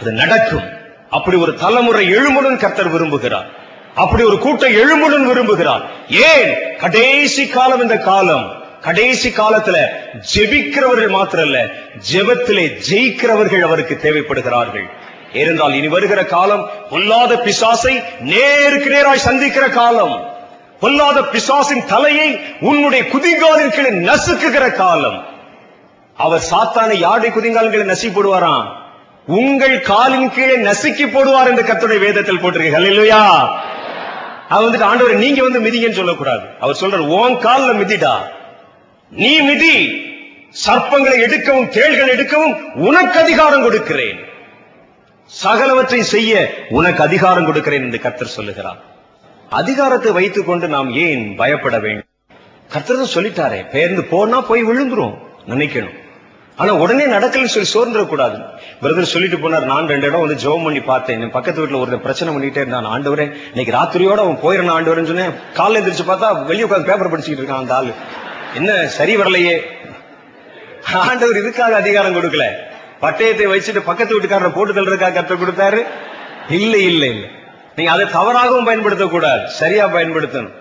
அது நடக்கும். அப்படி ஒரு தலைமுறை எழுமுடன் கர்த்தர் விரும்புகிறார். அப்படி ஒரு கூட்டம் எழும்புடன் விரும்புகிறார். ஏன்? கடைசி காலம் இந்த காலம். கடைசி காலத்துல ஜெபிக்கிறவர்கள் மாத்திரல்ல ஜெபத்திலே ஜெயிக்கிறவர்கள் அவருக்கு தேவைப்படுகிறார்கள். ஏனென்றால் இனி வருகிற காலம் பொல்லாத பிசாசை நேருக்கு நேராய் சந்திக்கிற காலம். பொல்லாத பிசாசின் தலையை உன்னுடைய குதிங்காலின் கீழே நசுக்குகிற காலம். அவர் சாத்தானை யாருடைய குதிங்கால்களை நசி போடுவாராம்? உங்கள் காலின் கீழே நசுக்கி போடுவார் என்று கத்துடைய வேதத்தில் போட்டிருக்கு. இல்லையா அவர் வந்துட்டு ஆண்டவர் நீங்க வந்து மிதிங்கன்னு சொல்லக்கூடாது. அவர் சொல்றார் ஓன் கால்ல மிதிடா. நீ மிதி. சர்ப்பங்களை எடுக்கவும் தேள்கள் எடுக்கவும் உனக்கு அதிகாரம் கொடுக்கிறேன். சகலவற்றை செய்ய உனக்கு அதிகாரம் கொடுக்கிறேன் என்று கர்த்தர் சொல்லுகிறார். அதிகாரத்தை வைத்துக் கொண்டு நாம் ஏன் பயப்பட வேண்டும்? கர்த்தர் தான் சொல்லிட்டாரே பெயர்ந்து போனா போய் விழுந்துரும் நினைக்கணும். ஆனா உடனே நடக்கலன்னு சொல்லி சோர்ந்துட கூடாது பிரதர் சொல்லிட்டு போனார் நான் ரெண்டு இடம் வந்து ஜெபம் பண்ணி பார்த்தேன். என் பக்கத்து வீட்டுல ஒரு பிரச்சனை பண்ணிட்டே இருந்தான். ஆண்டவரே இன்னைக்கு ராத்திரியோட அவன் போயிடணும் ஆண்டவரேன்னு சொன்னேன். காலைல எந்திரிச்சு பார்த்தா வெளியே உட்காந்து பேப்பர் படிச்சுட்டு இருக்கான் அந்த ஆளு. என்ன சரி வரலையே? ஆண்டவர் இதுக்காக அதிகாரம் கொடுக்கல. பட்டயத்தை வச்சுட்டு பக்கத்து வீட்டுக்காரரை போட்டு தள்ளுறதுக்காக கற்றுக் கொடுத்தாரு? இல்லை இல்லை இல்லை. நீங்க அதை தவறாகவும் பயன்படுத்தக்கூடாது. சரியா பயன்படுத்தணும்.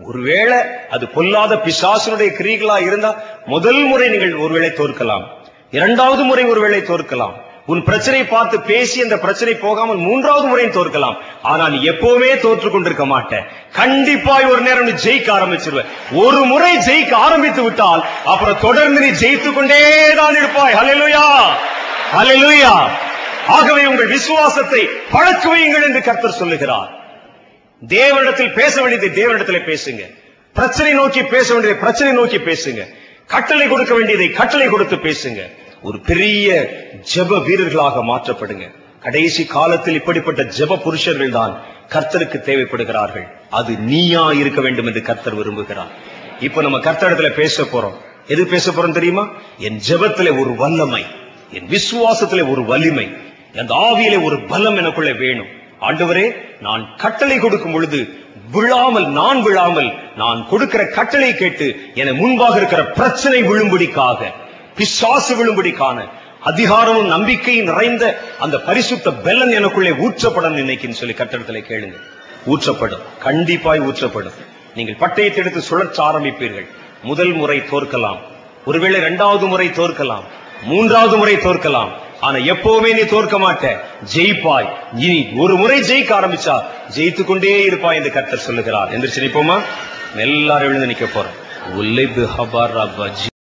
ஒருவேளை அது பொல்லாத பிசாசனுடைய கிரிகளா இருந்தா முதல் முறை நீங்கள் ஒருவேளை தோற்கலாம். இரண்டாவது முறை ஒருவேளை தோற்கலாம். உன் பிரச்சனை பார்த்து பேசி அந்த பிரச்சனை போகாமல் மூன்றாவது முறையும் தோற்கலாம். ஆனா எப்பவுமே தோற்று கொண்டிருக்க மாட்டேன். கண்டிப்பாய் ஒரு நேரம் நீ ஜெயிக்க ஆரம்பிச்சிருவேன் ஒரு முறை ஜெயிக்க ஆரம்பித்து விட்டால் அப்புறம் தொடர்ந்து நீ ஜெயித்துக் கொண்டே தான் இருப்பாய். ஹலெலுயா ஹலெலுயா ஆகவே உங்கள் விசுவாசத்தை பழக்குவீங்கள் என்று கர்த்தர் சொல்லுகிறார். தேவனிடத்தில் பேச வேண்டியதை தேவனிடத்தில் பேசுங்க. பிரச்சனை நோக்கி பேச வேண்டியதை பிரச்சனை நோக்கி பேசுங்க. கட்டளை கொடுக்க வேண்டியதை கட்டளை கொடுத்து பேசுங்க. ஒரு பெரிய ஜெப வீரர்களாக மாற்றப்படுங்க. கடைசி காலத்தில் இப்படிப்பட்ட ஜெப புருஷர்கள் தான் கர்த்தருக்கு தேவைப்படுகிறார்கள். அது நீயா இருக்க வேண்டும் என்று கர்த்தர் விரும்புகிறார். இப்ப நம்ம கர்த்தரிடத்துல பேச போறோம். எது பேச போறோம் தெரியுமா? என் ஜெபத்திலே ஒரு வல்லமை என் விசுவாசத்திலே ஒரு வலிமை அந்த ஆவியிலே ஒரு பலம் எனக்குள்ளே வேணும். ஆண்டவரே நான் கட்டளை கொடுக்கும் பொழுது விழாமல் நான் விழாமல் நான் கொடுக்கிற கட்டளை கேட்டு என முன்பாக இருக்கிற பிரச்சனை விழும்படிக்காக பிசாசு விழும்படிக்கான அதிகாரமும் நம்பிக்கையும் நிறைந்த அந்த பரிசுத்த பெல்லன் எனக்குள்ளே ஊற்றப்படும் இன்னைக்குன்னு சொல்லி கட்டடத்தில் கேளுங்க. ஊற்றப்படும். கண்டிப்பாய் ஊற்றப்படும். நீங்கள் பட்டயத்தை எடுத்து சுழற்ற ஆரம்பிப்பீர்கள். முதல் முறை தோற்கலாம். ஒருவேளை இரண்டாவது முறை தோற்கலாம். மூன்றாவது முறை தோற்கலாம். ஆனா எப்பவுமே நீ தோற்க மாட்ட. ஜெயிப்பாய். இனி ஒரு முறை ஜெயிக்க ஆரம்பிச்சா ஜெயித்து கொண்டே இருப்பாய் என்று கர்த்தர் சொல்லுகிறார். எந்திரிச்சு நிப்போமா? எல்லாரும் எழுந்து நிக்க போறோம்.